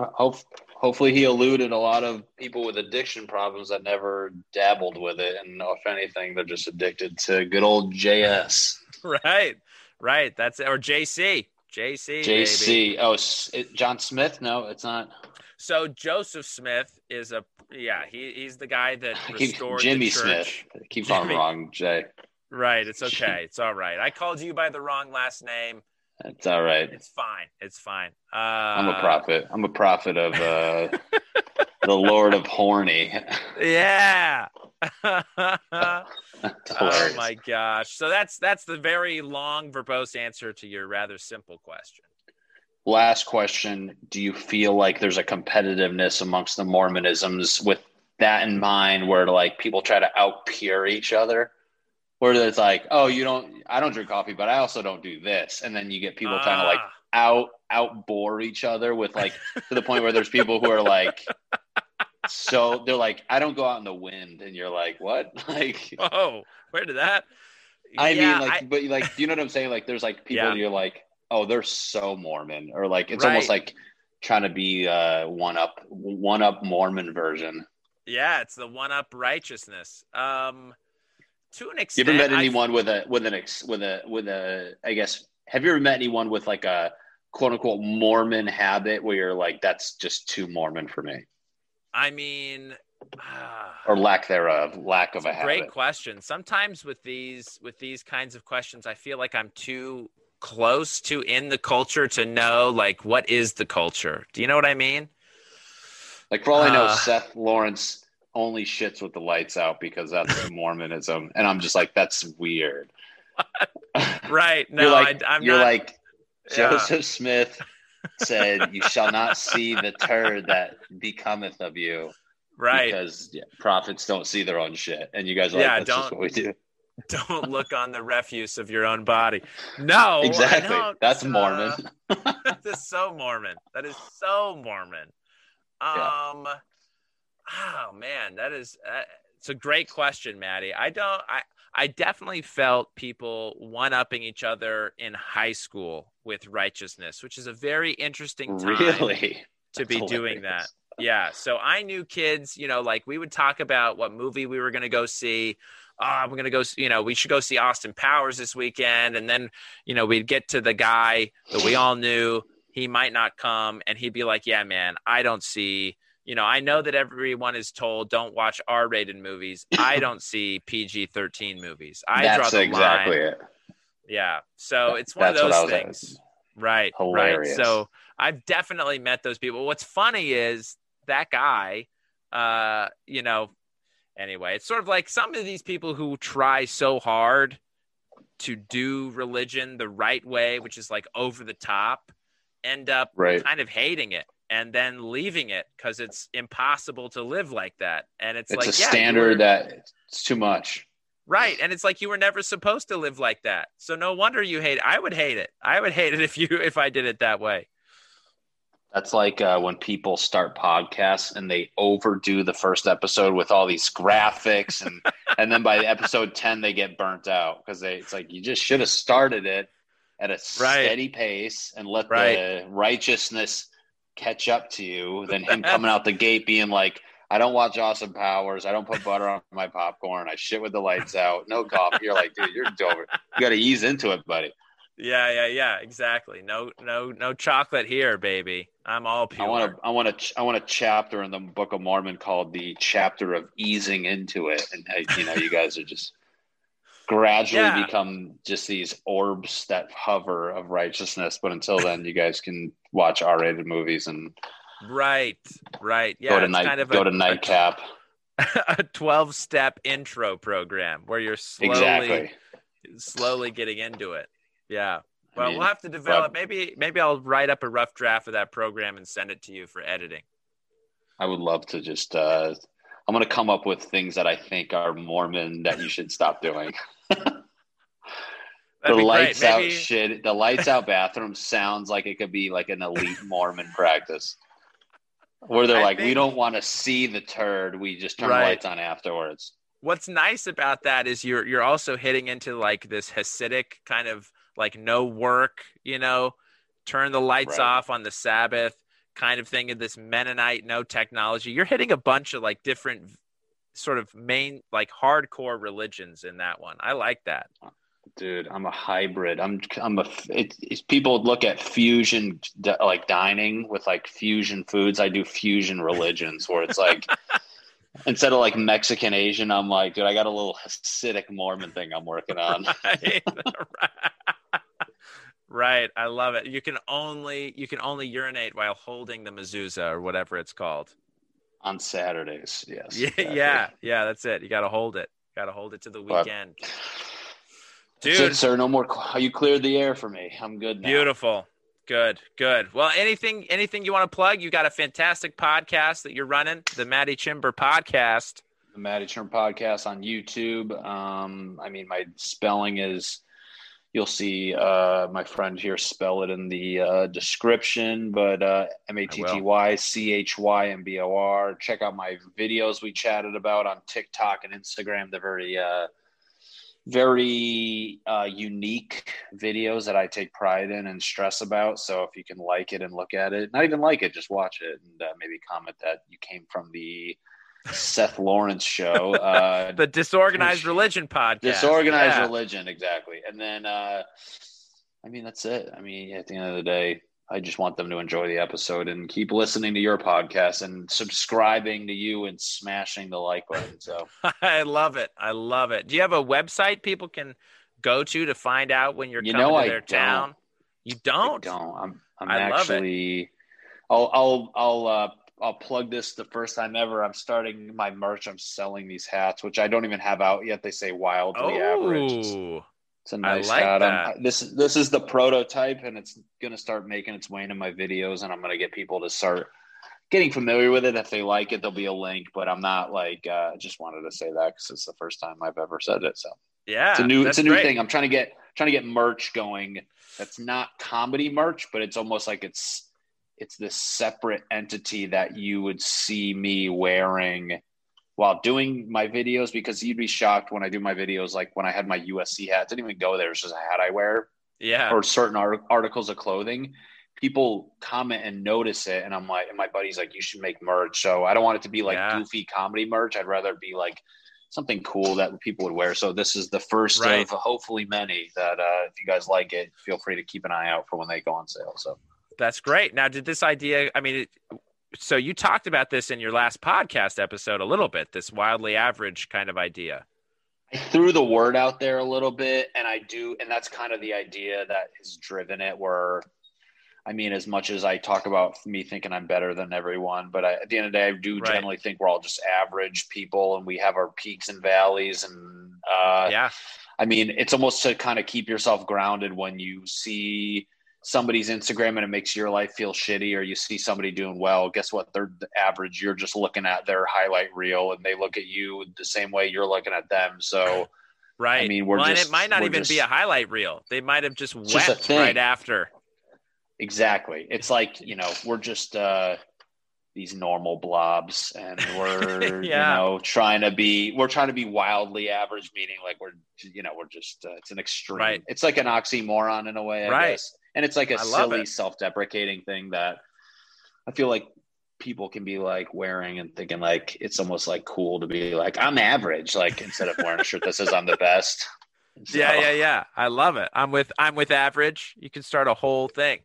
hopefully he eluded a lot of people with addiction problems that never dabbled with it, and if anything, they're just addicted to good old JS. Right, right. That's or JC, JC, baby. JC. Oh, it, John Smith? No, it's not. So Joseph Smith is a yeah, he, he's the guy that restored Jimmy the church. Smith. I keep on wrong, Jay. Right, it's okay. It's all right. I called you by the wrong last name. It's all right. It's fine. It's fine. Uh, I'm a prophet. I'm a prophet of uh, the Lord of Horny. Yeah. oh my gosh. So that's that's the very long verbose answer to your rather simple question. Last question: Do you feel like there's a competitiveness amongst the Mormonisms with that in mind, where like people try to outpeer each other? Where it's like, oh, you don't, I don't drink coffee, but I also don't do this, and then you get people trying to like Ah, out out bore each other with like to the point where there's people who are like so they're like i don't go out in the wind. And you're like what? Like oh, where did that? i Yeah, mean like but like you know what i'm saying? Like there's like people Yeah. you're like oh they're so mormon. Or like it's almost like trying to be uh one up one up mormon version. Yeah, it's the one up righteousness. Um, to an you extent, ever met I- anyone with a with an ex with a with a i guess have you ever met anyone with like a quote unquote mormon habit where you're like that's just too mormon for me I mean, ah, or lack thereof lack of a a great question. Sometimes with these with these kinds of questions, I feel like I'm too close to in the culture to know like what is the culture. Do you know what I mean? Like for all I know, Uh, Seth Lawrence only shits with the lights out because that's Mormonism, and I'm just like, that's weird. Right? No, you're like, I, I'm you're not. like Yeah. Joseph Smith said, "You shall not see the turd that becometh of you." right. Because yeah, prophets don't see their own shit, and you guys are Yeah, like, "That's don't- what we do." Don't look on the refuse of your own body. No, exactly. That's uh, Mormon. that is so Mormon. That is so Mormon. Yeah. Oh man, that is uh, it's a great question, Matty. I don't. I I definitely felt people one upping each other in high school with righteousness, which is a very interesting time really? to be That's doing that. Yeah. So I knew kids, you know, like we would talk about what movie we were going to go see. Oh, I'm going to go, you know, we should go see Austin Powers this weekend. And then, you know, we'd get to the guy that we all knew he might not come. And he'd be like, yeah, man, I don't see you know, I know that everyone is told don't watch R-rated movies. I don't see PG-13 movies. I That's draw the exactly line. it. Yeah. So it's one That's of those things. Right. Hilarious. Right. So I've definitely met those people. What's funny is that guy, uh, you know, anyway, it's sort of like some of these people who try so hard to do religion the right way, which is like over the top, end up Right. kind of hating it and then leaving it because it's impossible to live like that. And it's, It's like a yeah, standard were- that it's too much. Right. And it's like you were never supposed to live like that. So no wonder you hate it. I would hate it. I would hate it if you if I did it that way. That's like uh, when people start podcasts and they overdo the first episode with all these graphics, and and then by episode ten they get burnt out because they it's like you just should have started it at a Right. steady pace and let Right. the righteousness catch up to you. Than him coming out the gate being like, "I don't watch Austin Powers. I don't put butter on my popcorn. I shit with the lights out. No coffee." You're like, dude, you're over. You got to ease into it, buddy. Yeah, yeah, yeah, exactly. No no no chocolate here, baby. I'm all pure. I want to, I want to, I want a chapter in the Book of Mormon called the chapter of easing into it, and you know, you guys are just gradually Yeah. become just these orbs that hover of righteousness. But until then, you guys can watch R-rated movies and Right. Right. Yeah. go to night, kind of go a, to nightcap. a 12 step intro program where you're slowly Exactly. slowly getting into it. Yeah. Well, I mean, we'll have to develop maybe maybe I'll write up a rough draft of that program and send it to you for editing. I would love to just. uh I'm going to come up with things that I think are Mormon that you should stop doing. The lights out shit. The lights out bathroom sounds like it could be like an elite Mormon practice, where they're I like, we don't want to see the turd. We just turn Right. the lights on afterwards. what's nice about that is you're you're also hitting into like this Hasidic kind of like no work, you know, turn the lights Right. off on the Sabbath kind of thing. In this Mennonite no technology, you're hitting a bunch of like different sort of main like hardcore religions in that one. I like that. Dude, I'm a hybrid. I'm I'm a. It, it's people look at fusion like dining with like fusion foods. I do fusion religions where it's like instead of like Mexican Asian, I'm like, dude, I got a little Hasidic Mormon thing I'm working on. right. right. I love it. You can only you can only urinate while holding the mezuzah or whatever it's called. on Saturdays. Yes. Yeah, yeah, yeah. That's it. You got to hold it. You Got to hold it to the But- weekend. That's Dude, it, sir. No more. You cleared the air for me. I'm good now. beautiful. Good, good. Well, anything, anything you want to plug? You got a fantastic podcast that you're running, the Matty Chymbor podcast. The Matty Chymbor podcast on YouTube. Um, I mean, my spelling is. You'll see uh, my friend here spell it in the uh, description, but uh, M A T T Y C H Y M B O R. Check out my videos we chatted about on TikTok and Instagram. They're very, uh, very uh, unique videos that I take pride in and stress about. So if you can like it and look at it, not even like it, just watch it and uh, maybe comment that you came from the Seth Lawrence show. Uh, The Disorganized Religion podcast. Disorganized Yeah. religion, exactly. And then, uh, I mean, that's it. I mean, at the end of the day, I just want them to enjoy the episode and keep listening to your podcast and subscribing to you and smashing the like button. So, I love it. I love it. Do you have a website people can go to to find out when you're You coming know to I their don't. town? You don't? don't. I'm. I'm I actually. I'll. I'll. I'll. Uh, I'll plug this the first time ever. I'm starting my merch. I'm selling these hats, which I don't even have out yet. They say wildly average. It's- Oh, It's a nice like hat. that. I'm, this this is the prototype, and it's gonna start making its way into my videos, and I'm gonna get people to start getting familiar with it. If they like it, there'll be a link. But I'm not like uh, I just wanted to say that because it's the first time I've ever said it. So yeah. it's a new it's a new great. thing. I'm trying to get trying to get merch going. That's not comedy merch, but it's almost like it's it's this separate entity that you would see me wearing while doing my videos because you'd be shocked when I do my videos. Like when I had my USC hat, didn't even go there. It's just a hat I wear Yeah. or certain art- articles of clothing. People comment and notice it, and I'm like, and my buddy's like, you should make merch. So I don't want it to be like Yeah. goofy comedy merch. I'd rather be like something cool that people would wear. So this is the first Right. of hopefully many that uh, if you guys like it, feel free to keep an eye out for when they go on sale. So That's great. Now, did this idea? I mean, it, so you talked about this in your last podcast episode a little bit. This wildly average kind of idea. I threw the word out there a little bit, and I do, and that's kind of the idea that has driven it. Where, I mean, as much as I talk about me thinking I'm better than everyone, but I, at the end of the day, I do Right. generally think we're all just average people, and we have our peaks and valleys, and uh, yeah, I mean, it's almost to kind of keep yourself grounded when you see somebody's Instagram and it makes your life feel shitty, or you see somebody doing well. Guess what? They're the average. You're just looking at their highlight reel, and they look at you the same way you're looking at them. So, right. I mean, we're well, and just- it might not even be a highlight reel. They might have just just wept thing. right after. exactly, it's like you know, we're just uh, these normal blobs, and we're Yeah. you know trying to be we're trying to be wildly average, meaning like we're you know we're just uh, it's an extreme. Right. It's like an oxymoron in a way, I Right. guess. And it's like a silly it. self-deprecating thing that I feel like people can be like wearing and thinking like it's almost like cool to be like I'm average, like instead of wearing a shirt that says I'm the best. So- Yeah, yeah, yeah. I love it. I'm with I'm with average. You can start a whole thing.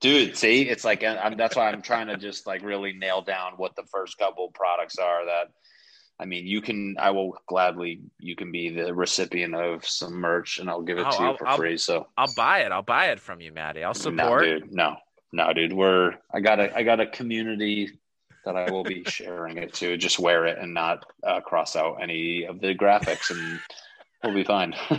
dude. See, it's like I'm, that's why I'm trying to just like really nail down what the first couple products are. That I mean, you can. I will gladly. You can be the recipient of some merch, and I'll give it Oh, to you I'll- for I'll- free. So I'll buy it. I'll buy it from you, Matty. I'll no, support. dude. No, no, dude. We're I got a I got a community that I will be sharing it to. Just wear it and not uh, cross out any of the graphics, and we'll be fine.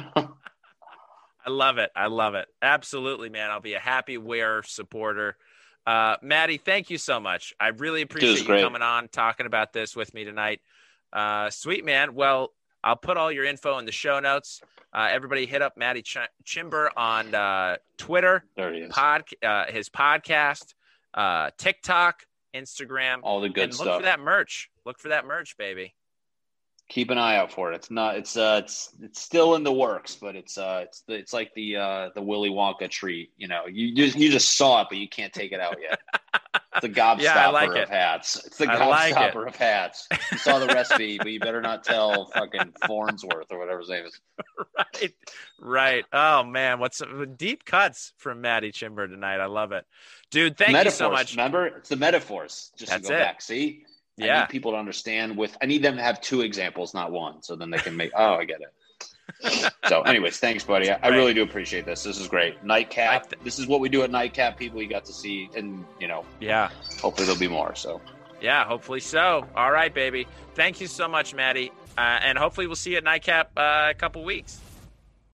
I love it. I love it. Absolutely, man. I'll be a happy wearer supporter. Uh, Matty, thank you so much. I really appreciate you coming on, talking about this with me tonight. Uh, sweet man. Well, I'll put all your info in the show notes. Uh, everybody hit up Matty Ch- Chymbor on uh, Twitter, there he is. pod, uh, his podcast, uh, TikTok, Instagram, All the good and look stuff. for that merch. Look for that merch, baby. Keep an eye out for it. It's not. It's uh. It's it's still in the works, but it's uh. It's the, it's like the uh the Willy Wonka treat. You know, you just you just saw it, but you can't take it out yet. It's the gobstopper Yeah, like it. of hats. It's the I like it. gobstopper of hats. You saw the recipe, but you better not tell fucking Farnsworth or whatever his name is. right, right. Oh man, what's deep cuts from Matty Chymbor tonight? I love it, dude. Thank metaphors, you so much. Remember, it's the metaphors. Just That's to go it. back. See, I Yeah, need people to understand. With I need them to have two examples, not one, so then they can make. Oh, I get it. so, anyways, thanks, buddy. I, I really do appreciate this. This is great. Nightcap. Th- this is what we do at Nightcap. People you got to see, and you know, yeah, hopefully there'll be more. So, yeah. Hopefully so. All right, baby. Thank you so much, Matty, uh, and hopefully we'll see you at Nightcap uh, a couple weeks.